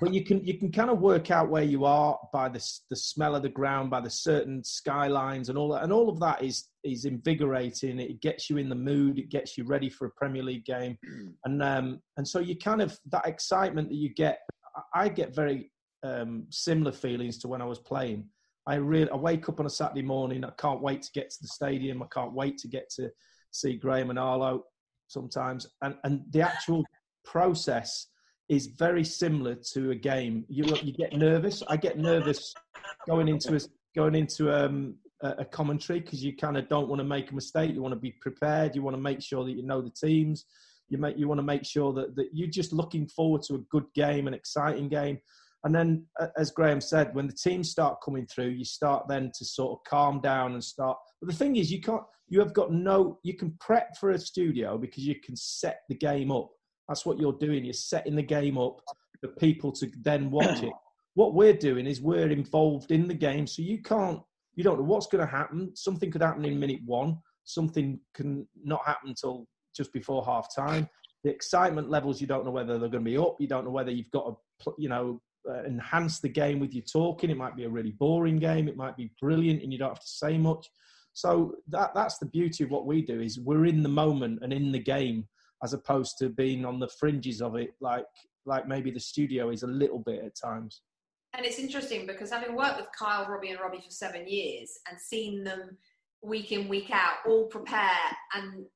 but you can you can kind of work out where you are by the the smell of the ground, by the certain skylines and all that, and all of that is is invigorating. It gets you in the mood. It gets you ready for a Premier League game, and um and so you kind of that excitement that you get. I- I get very um, similar feelings to when I was playing. I really I wake up on a Saturday morning. I can't wait to get to the stadium. I can't wait to get to see Graeme and Arlo sometimes, and and the actual process is very similar to a game. You you get nervous. I get nervous going into a, going into um, a, commentary because you kind of don't want to make a mistake. You want to be prepared. You want to make sure that you know the teams. You make you want to make sure that, that you're just looking forward to a good game, an exciting game. And then, as Graeme said, when the teams start coming through, you start then to sort of calm down and start. But the thing is, you can't. You have got no. You can prep for a studio because you can set the game up. That's what you're doing. You're setting the game up for people to then watch it. What we're doing is we're involved in the game, so you can't. You don't know what's going to happen. Something could happen in minute one. Something can not happen until just before half time. The excitement levels, you don't know whether they're going to be up. You don't know whether you've got to, you know, uh, enhance the game with your talking. It might be a really boring game. It might be brilliant, and you don't have to say much. So that that's the beauty of what we do is we're in the moment and in the game, as opposed to being on the fringes of it, like like maybe the studio is a little bit at times. And it's interesting because having worked with Kyle, Robbie, and Robbie for seven years and seen them week in, week out, all prepare and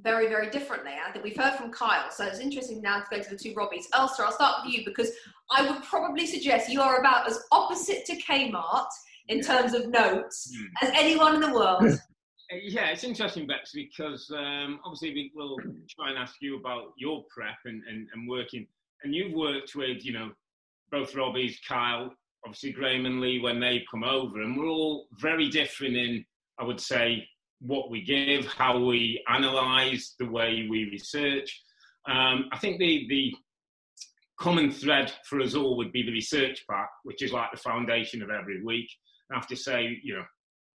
very, very differently. I think we've heard from Kyle, so it's interesting now to go to the two Robbies. Elster, I'll start with you because I would probably suggest you are about as opposite to Kmart in terms of notes hmm. as anyone in the world. Yeah, it's interesting, Bex, because um, obviously we will try and ask you about your prep and, and, and working. And you've worked with, you know, both Robbie's, Kyle, obviously Graeme and Lee when they come over, and we're all very different in, I would say, what we give, how we analyse, the way we research. Um, I think the the common thread for us all would be the research part, which is like the foundation of every week. I have to say, you know,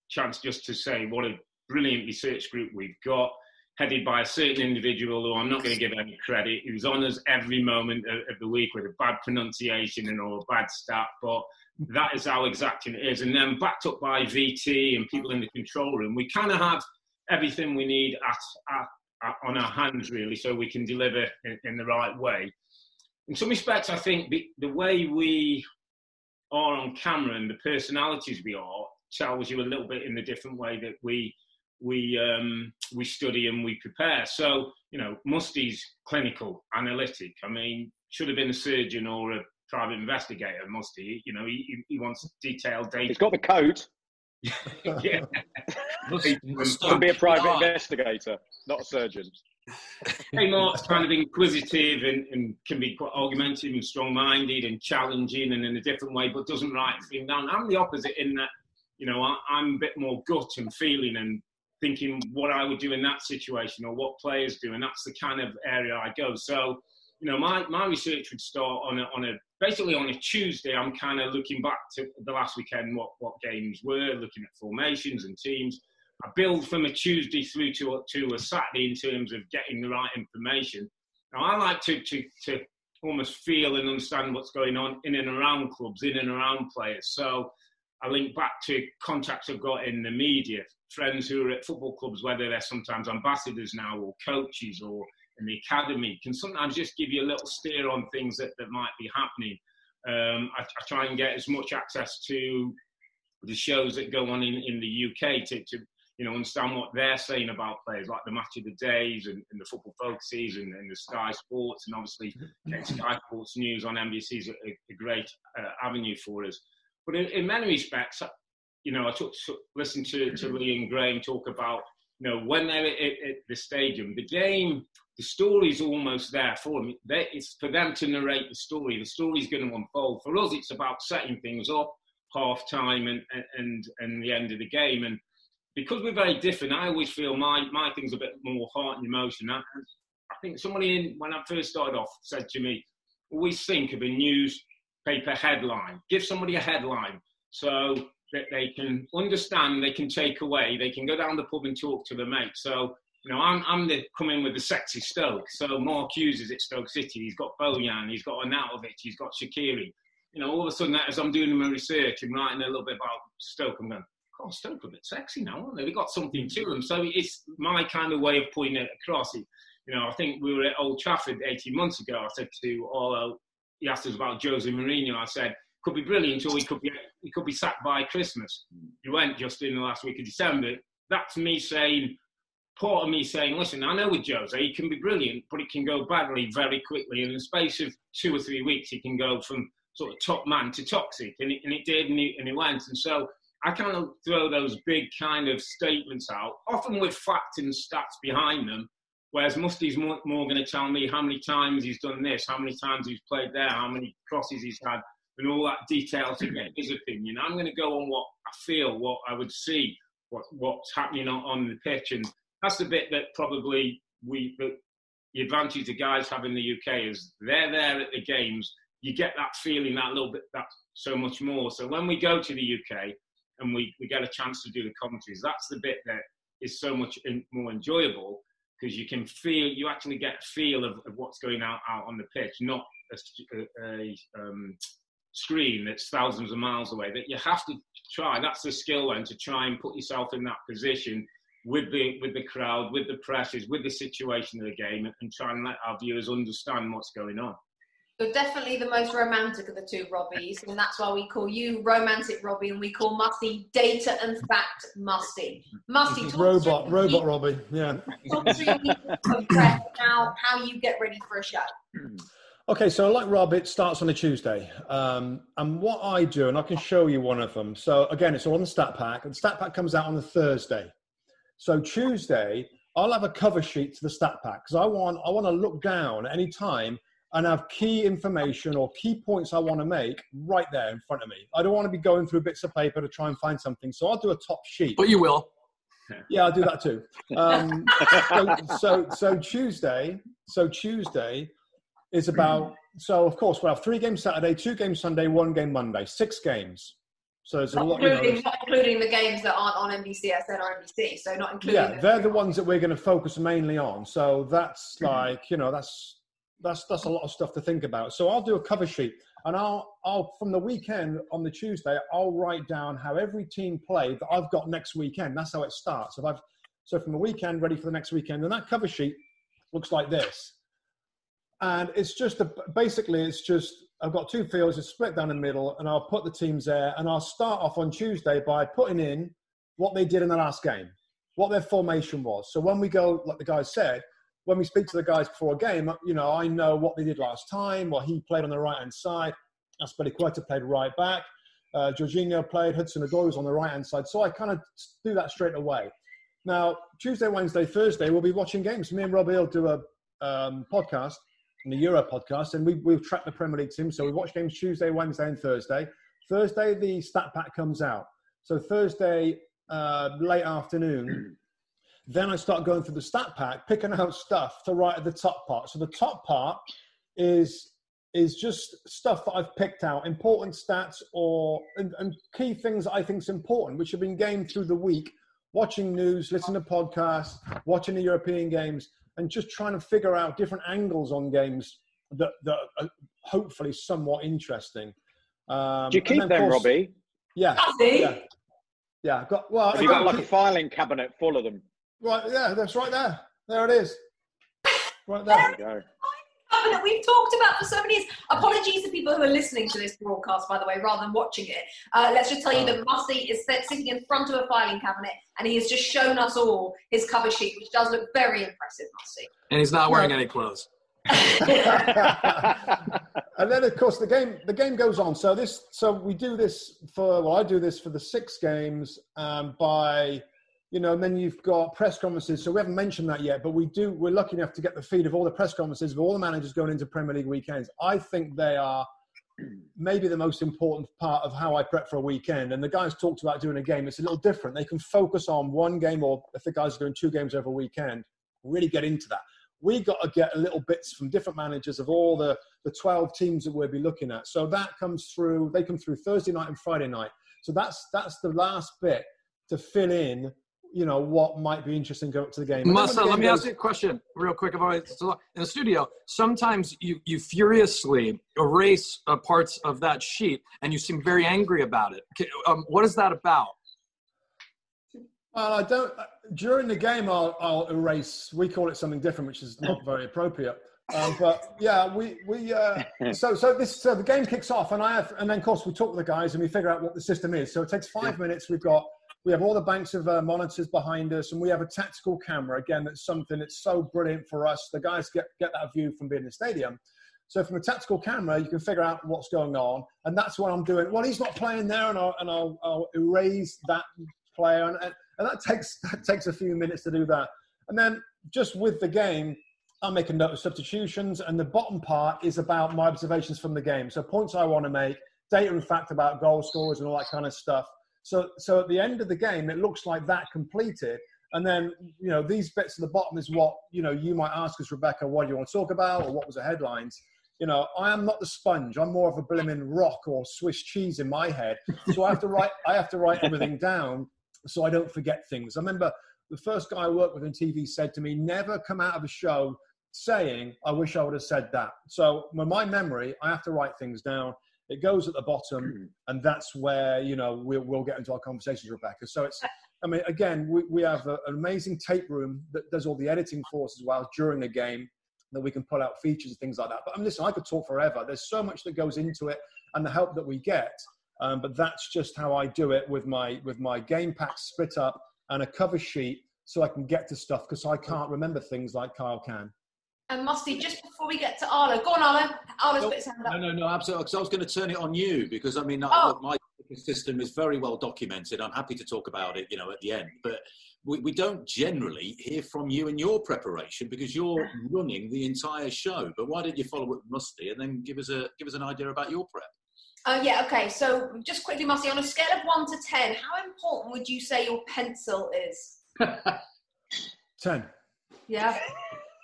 chance just to say what a brilliant research group we've got, headed by a certain individual who I'm not going to give any credit, who's on us every moment of, of the week with a bad pronunciation and or a bad stat, but that is how exacting it is. And then backed up by VT and people in the control room, we kind of have everything we need at, at, at, on our hands, really, so we can deliver in, in, the right way. In some respects, I think the, the way we are on camera and the personalities we are tells you a little bit in the different way that we we um, we study and we prepare. So you know, Musty's clinical, analytic. I mean, should have been a surgeon or a private investigator. Musty, you know, he, he wants detailed data. He's got the coat. yeah, must be a private investigator, not a surgeon. Kmart's kind of inquisitive and, and can be quite argumentative and strong-minded and challenging and in a different way, but doesn't write things down. I'm the opposite in that, you know, I, I'm a bit more gut and feeling and thinking what I would do in that situation or what players do, and that's the kind of area I go. So, you know, my, my research would start on a, on a basically on a Tuesday. I'm kind of looking back to the last weekend, what what games were, looking at formations and teams. I build from a Tuesday through to to a Saturday in terms of getting the right information. Now, I like to, to, to almost feel and understand what's going on in and around clubs, in and around players. So I link back to contacts I've got in the media, friends who are at football clubs, whether they're sometimes ambassadors now or coaches or in the academy, can sometimes just give you a little steer on things that, that might be happening. Um, I, I, try and get as much access to the shows that go on in, in the UK to, to you know, understand what they're saying about players, like the match of the days and, and the football focuses and, and, the Sky Sports, and obviously Sky Sports News on NBC is a, a great uh, avenue for us. But in, in, many respects, uh, you know, I took, listened to, to mm-hmm. Lee and Graeme talk about, you know, when they're at, at the stadium, the game, the story's almost there for them. It's for them to narrate the story. The story's going to unfold. For us, it's about setting things up, half time and, and, and the end of the game. And because we're very different, I always feel my, my thing's a bit more heart and emotion. I, I think somebody in, when I first started off said to me, always think of a newspaper headline. Give somebody a headline so that they can understand, they can take away, they can go down the pub and talk to their mates. So, you know, I'm, I'm the, coming with the sexy Stoke. So Mark Hughes is at Stoke City. He's got Bojan, he's got Arnautovic, he's got Shaqiri. You know, all of a sudden, as I'm doing my research and writing a little bit about Stoke, I'm going, oh, Stoke are a bit sexy now, aren't they? They've got something to them. So it's my kind of way of putting it across. You know, I think we were at Old Trafford 18 months ago. I said to Arlo, he asked us about Jose Mourinho. I said, could be brilliant or he could be, he could be sacked by Christmas. He went just in the last week of December. That's me saying, part of me saying, listen, I know with Jose, he can be brilliant, but it can go badly very quickly. In the space of two or three weeks, he can go from sort of top man to toxic. And it, and it did, and it, and it went. And so I kind of throw those big kind of statements out, often with fact and stats behind them. Whereas Musty's more, more going to tell me how many times he's done this, how many times he's played there, how many crosses he's had, and all that detail to get his opinion. I'm going to go on what I feel, what I would see, what, what's happening on, on the pitch, and that's the bit that probably we the, the advantage the guys have in the UK is they're there at the games. You get that feeling that little bit that so much more. So when we go to the UK, and we, we get a chance to do the commentaries. That's the bit that is so much in, more enjoyable because you can feel, you actually get a feel of, of what's going out, out on the pitch, not a, a, um, screen that's thousands of miles away. That you have to try. That's the skill then to try and put yourself in that position with the with the crowd, with the pressures, with the situation of the game, and try and let our viewers understand what's going on. You're definitely the most romantic of the two Robbies, and that's why we call you Romantic Robbie, and we call Musty Data and Fact Musty. Musty, robot, robot Robbie, yeah. Talk to now how you get ready for a show. Okay, so like Rob, it starts on a Tuesday. Um, and what I do, and I can show you one of them. So again, it's all on the stat pack. And stat pack comes out on the Thursday. So Tuesday, I'll have a cover sheet to the stat pack because I want I want to look down any time and have key information or key points I want to make right there in front of me. I don't want to be going through bits of paper to try and find something. So I'll do a top sheet. But you will. Yeah, I'll do that too. Um, so, so, so Tuesday, so Tuesday is about. So of course we'll have three games Saturday, two games Sunday, one game Monday, six games. So there's a Not lot. You know, including, not including the games that aren't on NBCSN or NBC. So not including. yeah, those. they're the ones that we're going to focus mainly on. So that's like you know that's that's that's a lot of stuff to think about. So I'll do a cover sheet, and I'll I'll from the weekend on the Tuesday I'll write down how every team played that I've got next weekend. That's how it starts. If I've so from the weekend ready for the next weekend, and that cover sheet looks like this, and it's just a basically it's just I've got two fields, it's split down the middle, and I'll put the teams there, and I'll start off on Tuesday by putting in what they did in the last game, what their formation was. So when we go, like the guys said, when we speak to the guys before a game, you know, I know what they did last time, Well, he played on the right hand side. Azpilicueta played right back. Uh, Jorginho played, Hudson Odoi was on the right hand side. So I kind of do that straight away. Now, Tuesday, Wednesday, Thursday, we'll be watching games. Me and Robbie will do a um, podcast, the Euro podcast, and we, we've tracked the Premier League team. So we watch games Tuesday, Wednesday, and Thursday. Thursday, the stat pack comes out. So Thursday, uh, late afternoon, then I start going through the stat pack, picking out stuff to write at the top part. So the top part is is just stuff that I've picked out, important stats or and, and key things I think is important, which have been gained through the week, watching news, listening to podcasts, watching the European games, and just trying to figure out different angles on games that, that are hopefully somewhat interesting. Um, Do you keep them, course- Robbie? Yeah, yeah, yeah. I've got well. Have I you got like a filing cabinet full of them? Right, yeah, that's right there. There it is. Right There there. you go. something that we've talked about for so many years. Apologies to people who are listening to this broadcast, by the way, rather than watching it. Uh, let's just tell you that Musty is sitting in front of a filing cabinet and he has just shown us all his cover sheet, which does look very impressive, Musty. And he's not wearing any clothes. and then of course the game the game goes on. So this so we do this for well I do this for the six games um, by you know and then you've got press conferences. So we haven't mentioned that yet, but we do we're lucky enough to get the feed of all the press conferences of all the managers going into Premier League weekends. I think they are maybe the most important part of how I prep for a weekend. And the guys talked about doing a game. It's a little different. They can focus on one game, or if the guys are doing two games over a weekend, really get into that. We got to get little bits from different managers of all the the 12 teams that we'll be looking at. So that comes through. They come through Thursday night and Friday night. So that's that's the last bit to fill in. You know what might be interesting going up to the game. Musa, let me goes- ask you a question real quick. If I, so in the studio, sometimes you, you furiously erase uh, parts of that sheet and you seem very angry about it. Okay, Um, what is that about? Well, I don't. uh, During the game, I'll, I'll erase. We call it something different, which is not very appropriate. Um, but yeah, we we uh, so so this so the game kicks off, and I have, and then of course we talk to the guys and we figure out what the system is. So it takes five minutes. We've got we have all the banks of uh, monitors behind us, and we have a tactical camera. Again, that's something that's so brilliant for us. The guys get get that view from being in the stadium. So from a tactical camera, you can figure out what's going on, and that's what I'm doing. Well, he's not playing there, and I'll and I'll, I'll erase that player, and, and that takes that takes a few minutes to do that. And then just with the game, I'll make a note of substitutions, and the bottom part is about my observations from the game. So points I want to make, data and fact about goal scorers and all that kind of stuff. So so at the end of the game, it looks like that completed. And then you know these bits at the bottom is what you know you might ask us, Rebecca, what do you want to talk about, or what was the headlines? You know, I am not the sponge. I'm more of a blimmin' rock or Swiss cheese in my head. So I have to write. I have to write everything down so I don't forget things. I remember the first guy I worked with in TV said to me, "Never come out of a show saying I wish I would have said that." So with my memory, I have to write things down. It goes at the bottom, and that's where you know we'll, we'll get into our conversations, Rebecca. So it's. I mean, again, we, we have a, an amazing tape room that does all the editing for us as well during the game that we can pull out features and things like that. But I mean, listen, I could talk forever. There's so much that goes into it and the help that we get. Um, but that's just how I do it with my with my game pack split up and a cover sheet so I can get to stuff because I can't remember things like Kyle can. And Musty, just before we get to Arlo, go on, Arlo. Arlo's No, put his hand up. No, no, no, absolutely. Because I was going to turn it on you because I mean, Oh. look, my system is very well documented. I'm happy to talk about it, you know, at the end. But we, we don't generally hear from you in your preparation because you're running the entire show. But why don't you follow up with Musty and then give us a give us an idea about your prep? Uh, yeah, okay. So just quickly, Musty, on a scale of one to ten, how important would you say your pencil is? Ten. Yeah.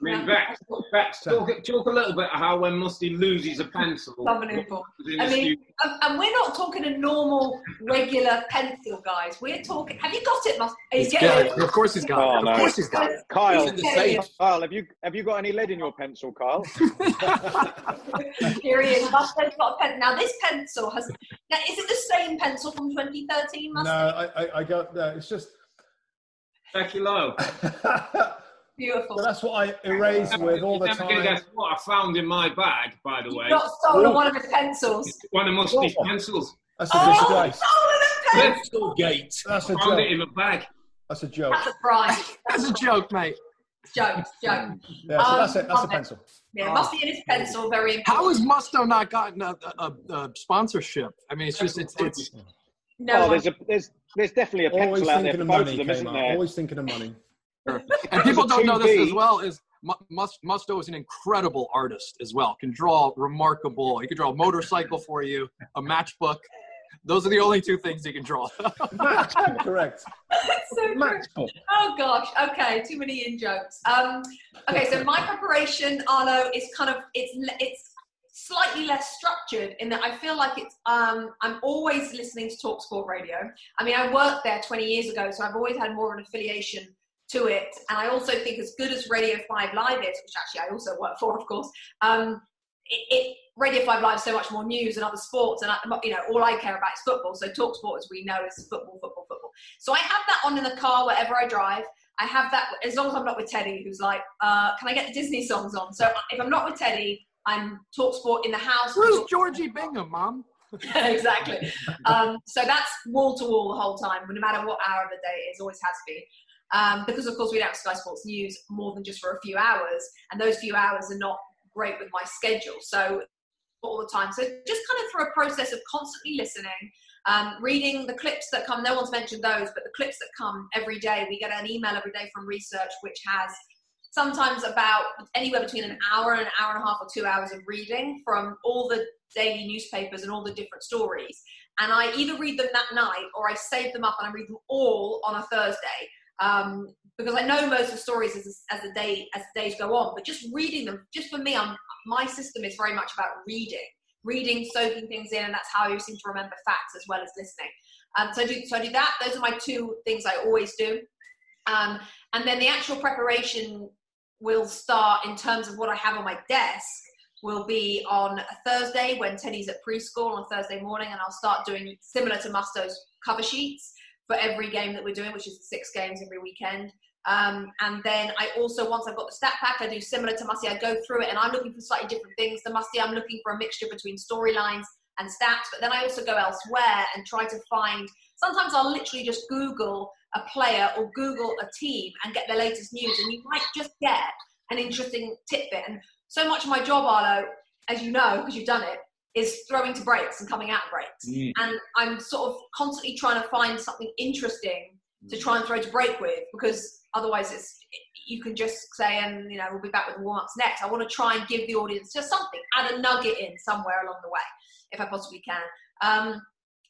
Mean, Bex, Bex talk, talk a little bit how when Musty loses a pencil. I mean, and we're not talking a normal, regular pencil, guys. We're talking. Have you got it, Musty? He's got it. Of course he's got Oh, it. no. Of course he's got it. Kyle, Okay. Kyle, have you have you got any lead in your pencil, Kyle? Here he is. Mustoe's got a pen. Now this pencil has. Now, is it the same pencil from 2013, no, Musty? I, I, I got. Uh, it's just. Becky Lowe. Beautiful. But that's what I erase with all the You're never going to time. guess what I found in my bag, by the way. You've not stolen one of his pencils. One of Musty's Oh. pencils. That's a Oh, disgrace. stolen a pen. Bristol Gate. That's a Found it joke. in my bag. That's a joke. That's a crime. That's a joke, mate. Joke, joke. Yeah, so that's Um, it. That's a pencil. Yeah, Musty and his pencil, very important. How has Mustoe not gotten a, a, a sponsorship? I mean, it's just it's it's No, oh, one- there's a there's there's definitely a Always pencil out there thinking for of both money, of them, isn't Kmart. there? Always thinking of money. and people don't know this as well is Mu- Mus- Mustoe is an incredible artist as well. Can draw remarkable. He can draw a motorcycle for you, a matchbook. Those are the only two things he can draw. Correct. so. Matchbook. Oh gosh. Okay, too many in jokes. Um, okay, so my preparation, Arlo, is kind of it's it's slightly less structured in that I feel like it's um, I'm always listening to Talk Sport Radio. I mean, I worked there 20 years ago, so I've always had more of an affiliation to it. And I also think as good as Radio 5 Live is, which actually I also work for, of course, um, it, it Radio 5 Live is so much more news and other sports, and I, you know, all I care about is football. So Talk Sport, as we know, is football, football, football. So I have that on in the car wherever I drive. I have that as long as I'm not with Teddy, who's like, uh, "Can I get the Disney songs on?" So if I'm not with Teddy, I'm Talk Sport in the house. Where's Georgie Bingham, Mom? exactly. Um, so that's wall to wall the whole time, no matter what hour of the day it is, always has been. Um, because of course we don't Sky Sports News more than just for a few hours, and those few hours are not great with my schedule. So all the time. So just kind of through a process of constantly listening, um, reading the clips that come. No one's mentioned those, but the clips that come every day. We get an email every day from research, which has sometimes about anywhere between an hour and an hour and a half or two hours of reading from all the daily newspapers and all the different stories. And I either read them that night or I save them up and I read them all on a Thursday. Um, because I know most of the stories as, as the day as the days go on, but just reading them, just for me, I'm, my system is very much about reading, reading, soaking things in, and that's how you seem to remember facts as well as listening. Um, so I do so I do that. Those are my two things I always do. Um, and then the actual preparation will start in terms of what I have on my desk will be on a Thursday when Teddy's at preschool on Thursday morning, and I'll start doing similar to Mustoe's cover sheets for every game that we're doing, which is six games every weekend. Um, and then I also, once I've got the stat pack, I do similar to Musty. I go through it and I'm looking for slightly different things. The Musty, I'm looking for a mixture between storylines and stats, but then I also go elsewhere and try to find. Sometimes I'll literally just Google a player or Google a team and get the latest news, and you might just get an interesting tidbit. And so much of my job, Arlo, as you know, because you've done it, is throwing to breaks and coming out of breaks. Mm. And I'm sort of constantly trying to find something interesting to try and throw to break with because otherwise it's you can just say and you know we'll be back with the warm-ups next. I want to try and give the audience just something add a nugget in somewhere along the way if i possibly can. Um,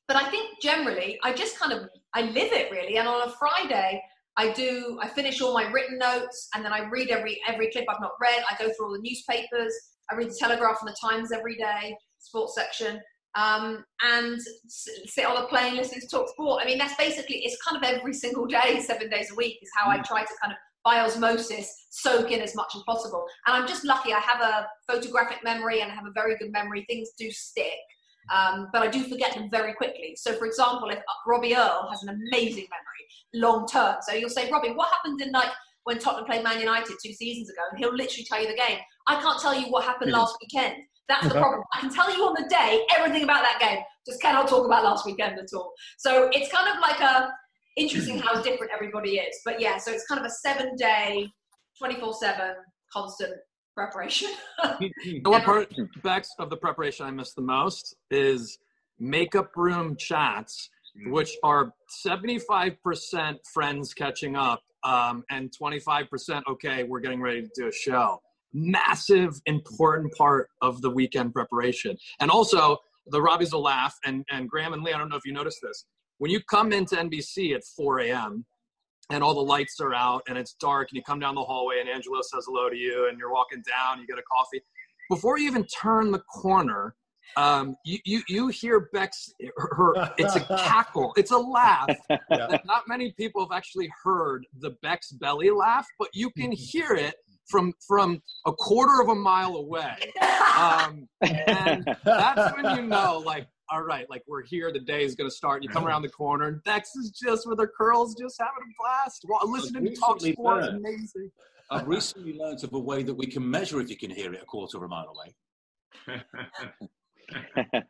but i think generally i just kind of i live it really and on a friday i do i finish all my written notes and then i read every every clip i've not read. I go through all the newspapers. I read the telegraph and the times every day sports section um, and sit on a plane listening to talk sport. I mean, that's basically it's kind of every single day, seven days a week, is how I try to kind of by osmosis soak in as much as possible. And I'm just lucky; I have a photographic memory and I have a very good memory. Things do stick. Um, but I do forget them very quickly. So, for example, if Robbie Earle has an amazing memory, long term. So you'll say, Robbie, what happened in like when Tottenham played Man United two seasons ago? And he'll literally tell you the game. I can't tell you what happened last weekend. That's the problem. I can tell you on the day everything about that game, just cannot talk about last weekend at all. So it's kind of like a interesting how different everybody is. But yeah, so it's kind of a seven day, 24 7 constant preparation. You know what part Bex, of the preparation I miss the most is makeup room chats, which are 75% friends catching up um, and 25% okay, we're getting ready to do a show. Massive, important part of the weekend preparation. And also, the Robbies will laugh, and, and Graeme and Lee, I don't know if you noticed this. When you come into NBC at 4 a.m., and all the lights are out and it's dark and you come down the hallway and Angelo says hello to you and you're walking down, you get a coffee. Before you even turn the corner, um, you, you, you hear Beck's, her, it's a cackle, it's a laugh. Yeah. Not many people have actually heard the Beck's belly laugh, but you can hear it from from a quarter of a mile away. Um, and that's when you know, like, all right, like we're here, the day is going to start. You come around the corner, and Bex is just with her curls, just having a blast, while listening to talk recently sports. learned- Amazing. I've recently learned of a way that we can measure if you can hear it a quarter of a mile away.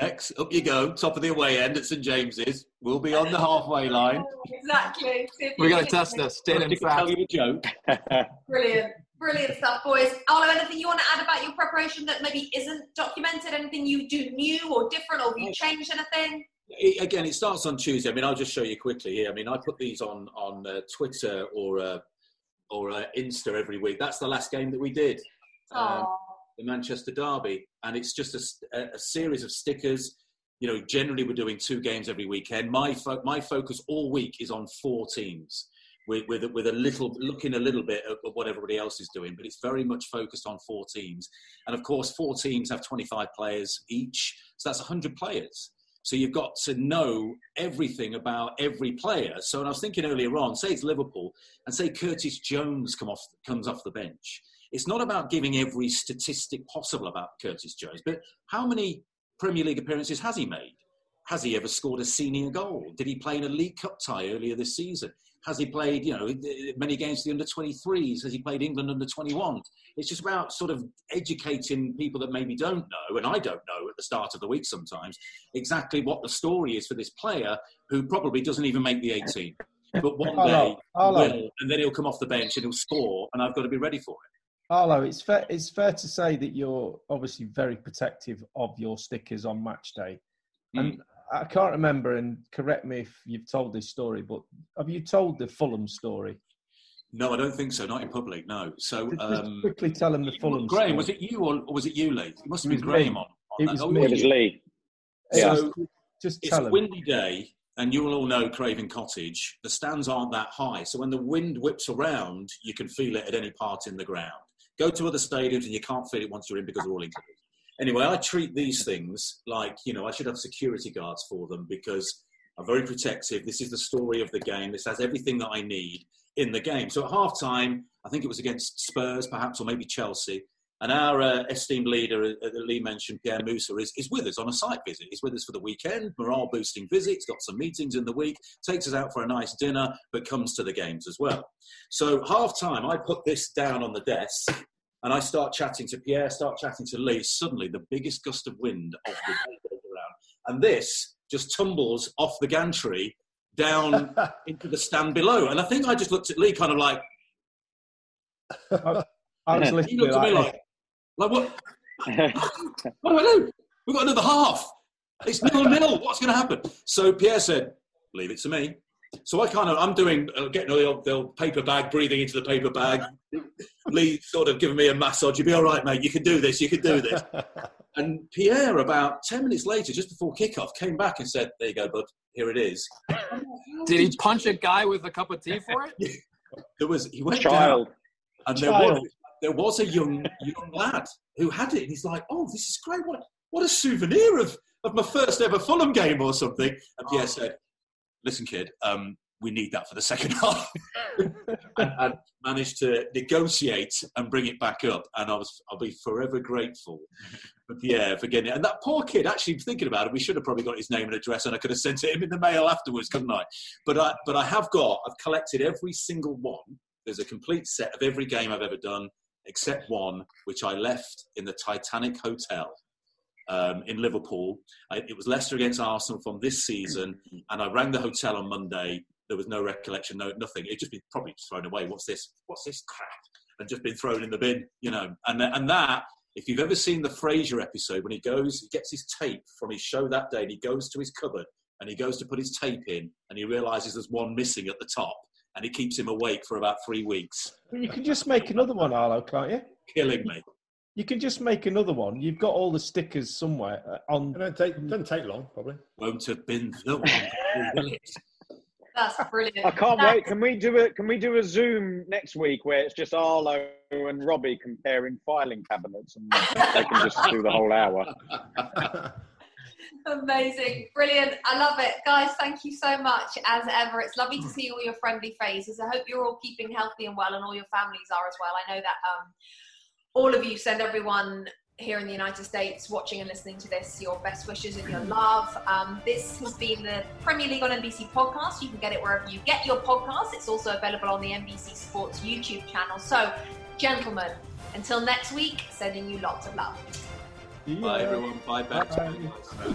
Bex, up you go, top of the away end at St James's. We'll be on the halfway line. Exactly. We're going to test this. Staying in I fact. tell you a joke. Brilliant. Brilliant stuff, boys. Arlo, anything you want to add about your preparation that maybe isn't documented? Anything you do new or different, or have you changed anything? It- again, it starts on Tuesday. I mean, I'll just show you quickly here. I mean, I put these on on uh, Twitter or uh, or uh, Insta every week. That's the last game that we did, um, Oh, the Manchester Derby, and it's just a series of stickers. You know, generally we're doing two games every weekend. My fo- my focus all week is on four teams. With, with, a- with a little looking a little bit at what everybody else is doing, but it's very much focused on four teams. And of course, four teams have 25 players each, so that's 100 players. So you've got to know everything about every player. So and I was thinking earlier on, say it's Liverpool, and say Curtis Jones come off, comes off the bench. It's not about giving every statistic possible about Curtis Jones, but how many Premier League appearances has he made? Has he ever scored a senior goal? Did he play in a League Cup tie earlier this season? Has he played, you know, many games for the under 23s? Has he played England under 21? It's just about sort of educating people that maybe don't know, and I don't know at the start of the week sometimes, exactly what the story is for this player who probably doesn't even make the 18. But one day will, and then he'll come off the bench and he'll score, and I've got to be ready for it. Arlo, it's fair. It's fair to say that you're obviously very protective of your stickers on match day, and I can't remember. And correct me if you've told this story, but have you told the Fulham story? No, I don't think so. Not in public. No. So, Just um, quickly tell them the Fulham. Graeme, story. was it you or, or was it you, Lee? It must have been Graeme on. on It was Oh, me. it was you? Lee. Yeah. So Just it's tell a windy day, and you will all know Craven Cottage. The stands aren't that high, so when the wind whips around, you can feel it at any part in the ground. Go to other stadiums, and you can't feel it once you're in because they're all included. Anyway, I treat these things like you know I should have security guards for them because I'm very protective. This is the story of the game. This has everything that I need in the game. So at half time, I think it was against Spurs, perhaps, or maybe Chelsea. And our uh, esteemed leader, uh, that Lee mentioned, Pierre Moossa, is, is with us on a site visit. He's with us for the weekend, morale boosting visits, got some meetings in the week, takes us out for a nice dinner, but comes to the games as well. So, half time, I put this down on the desk and I start chatting to Pierre, start chatting to Lee. Suddenly, the biggest gust of wind of the day goes around. And this just tumbles off the gantry down into the stand below. And I think I just looked at Lee kind of like, I was he listening looked at me like, like, like what? what do I do? We've got another half. It's nil nil. What's going to happen? So Pierre said, leave it to me. So I kind of, I'm doing, uh, getting the old, the old paper bag, breathing into the paper bag. Lee sort of giving me a massage. You'll be all right, mate. You can do this. You can do this. And Pierre, about 10 minutes later, just before kickoff, came back and said, there you go, bud. Here it is. Did he punch a guy with a cup of tea for it? There was, he went down. Child. There was, Child. There was a young young lad who had it, and he's like, "Oh, this is great! What what a souvenir of, of my first ever Fulham game or something." And Pierre said, "Listen, kid, um, we need that for the second half," and, and managed to negotiate and bring it back up. And I was, I'll be forever grateful for Pierre for getting it. And that poor kid, actually thinking about it, we should have probably got his name and address, and I could have sent it him in the mail afterwards, couldn't I? But I, but I have got, I've collected every single one. There's a complete set of every game I've ever done, except one, which I left in the Titanic Hotel um, in Liverpool. I, it was Leicester against Arsenal from this season, and I rang the hotel on Monday. There was no recollection, no nothing. It just been probably thrown away. What's this? What's this crap? And just been thrown in the bin, you know. And and that, if you've ever seen the Frasier episode, when he goes, he gets his tape from his show that day, and he goes to his cupboard and he goes to put his tape in, and he realizes there's one missing at the top, and it keeps him awake for about three weeks, Well, you can just make another one, Arlo, can't you? killing me. You can just make another one. You've got all the stickers somewhere uh, on. It don't take, doesn't take long, probably. Won't have been the one. will it? That's brilliant. I can't That's- wait. Can we do it? Can we do a Zoom next week where it's just Arlo and Robbie comparing filing cabinets, and they can just do the whole hour? Amazing, brilliant. I love it. Guys, thank you so much as ever. It's lovely to see all your friendly faces. I hope you're all keeping healthy and well, and all your families are as well. I know that um, all of you send everyone here in the United States watching and listening to this your best wishes and your love. Um, this has been the Premier League on NBC podcast. You can get it wherever you get your podcasts. It's also available on the NBC Sports YouTube channel. So, gentlemen, until next week, sending you lots of love. Bye, everyone. Bye, back. Bye.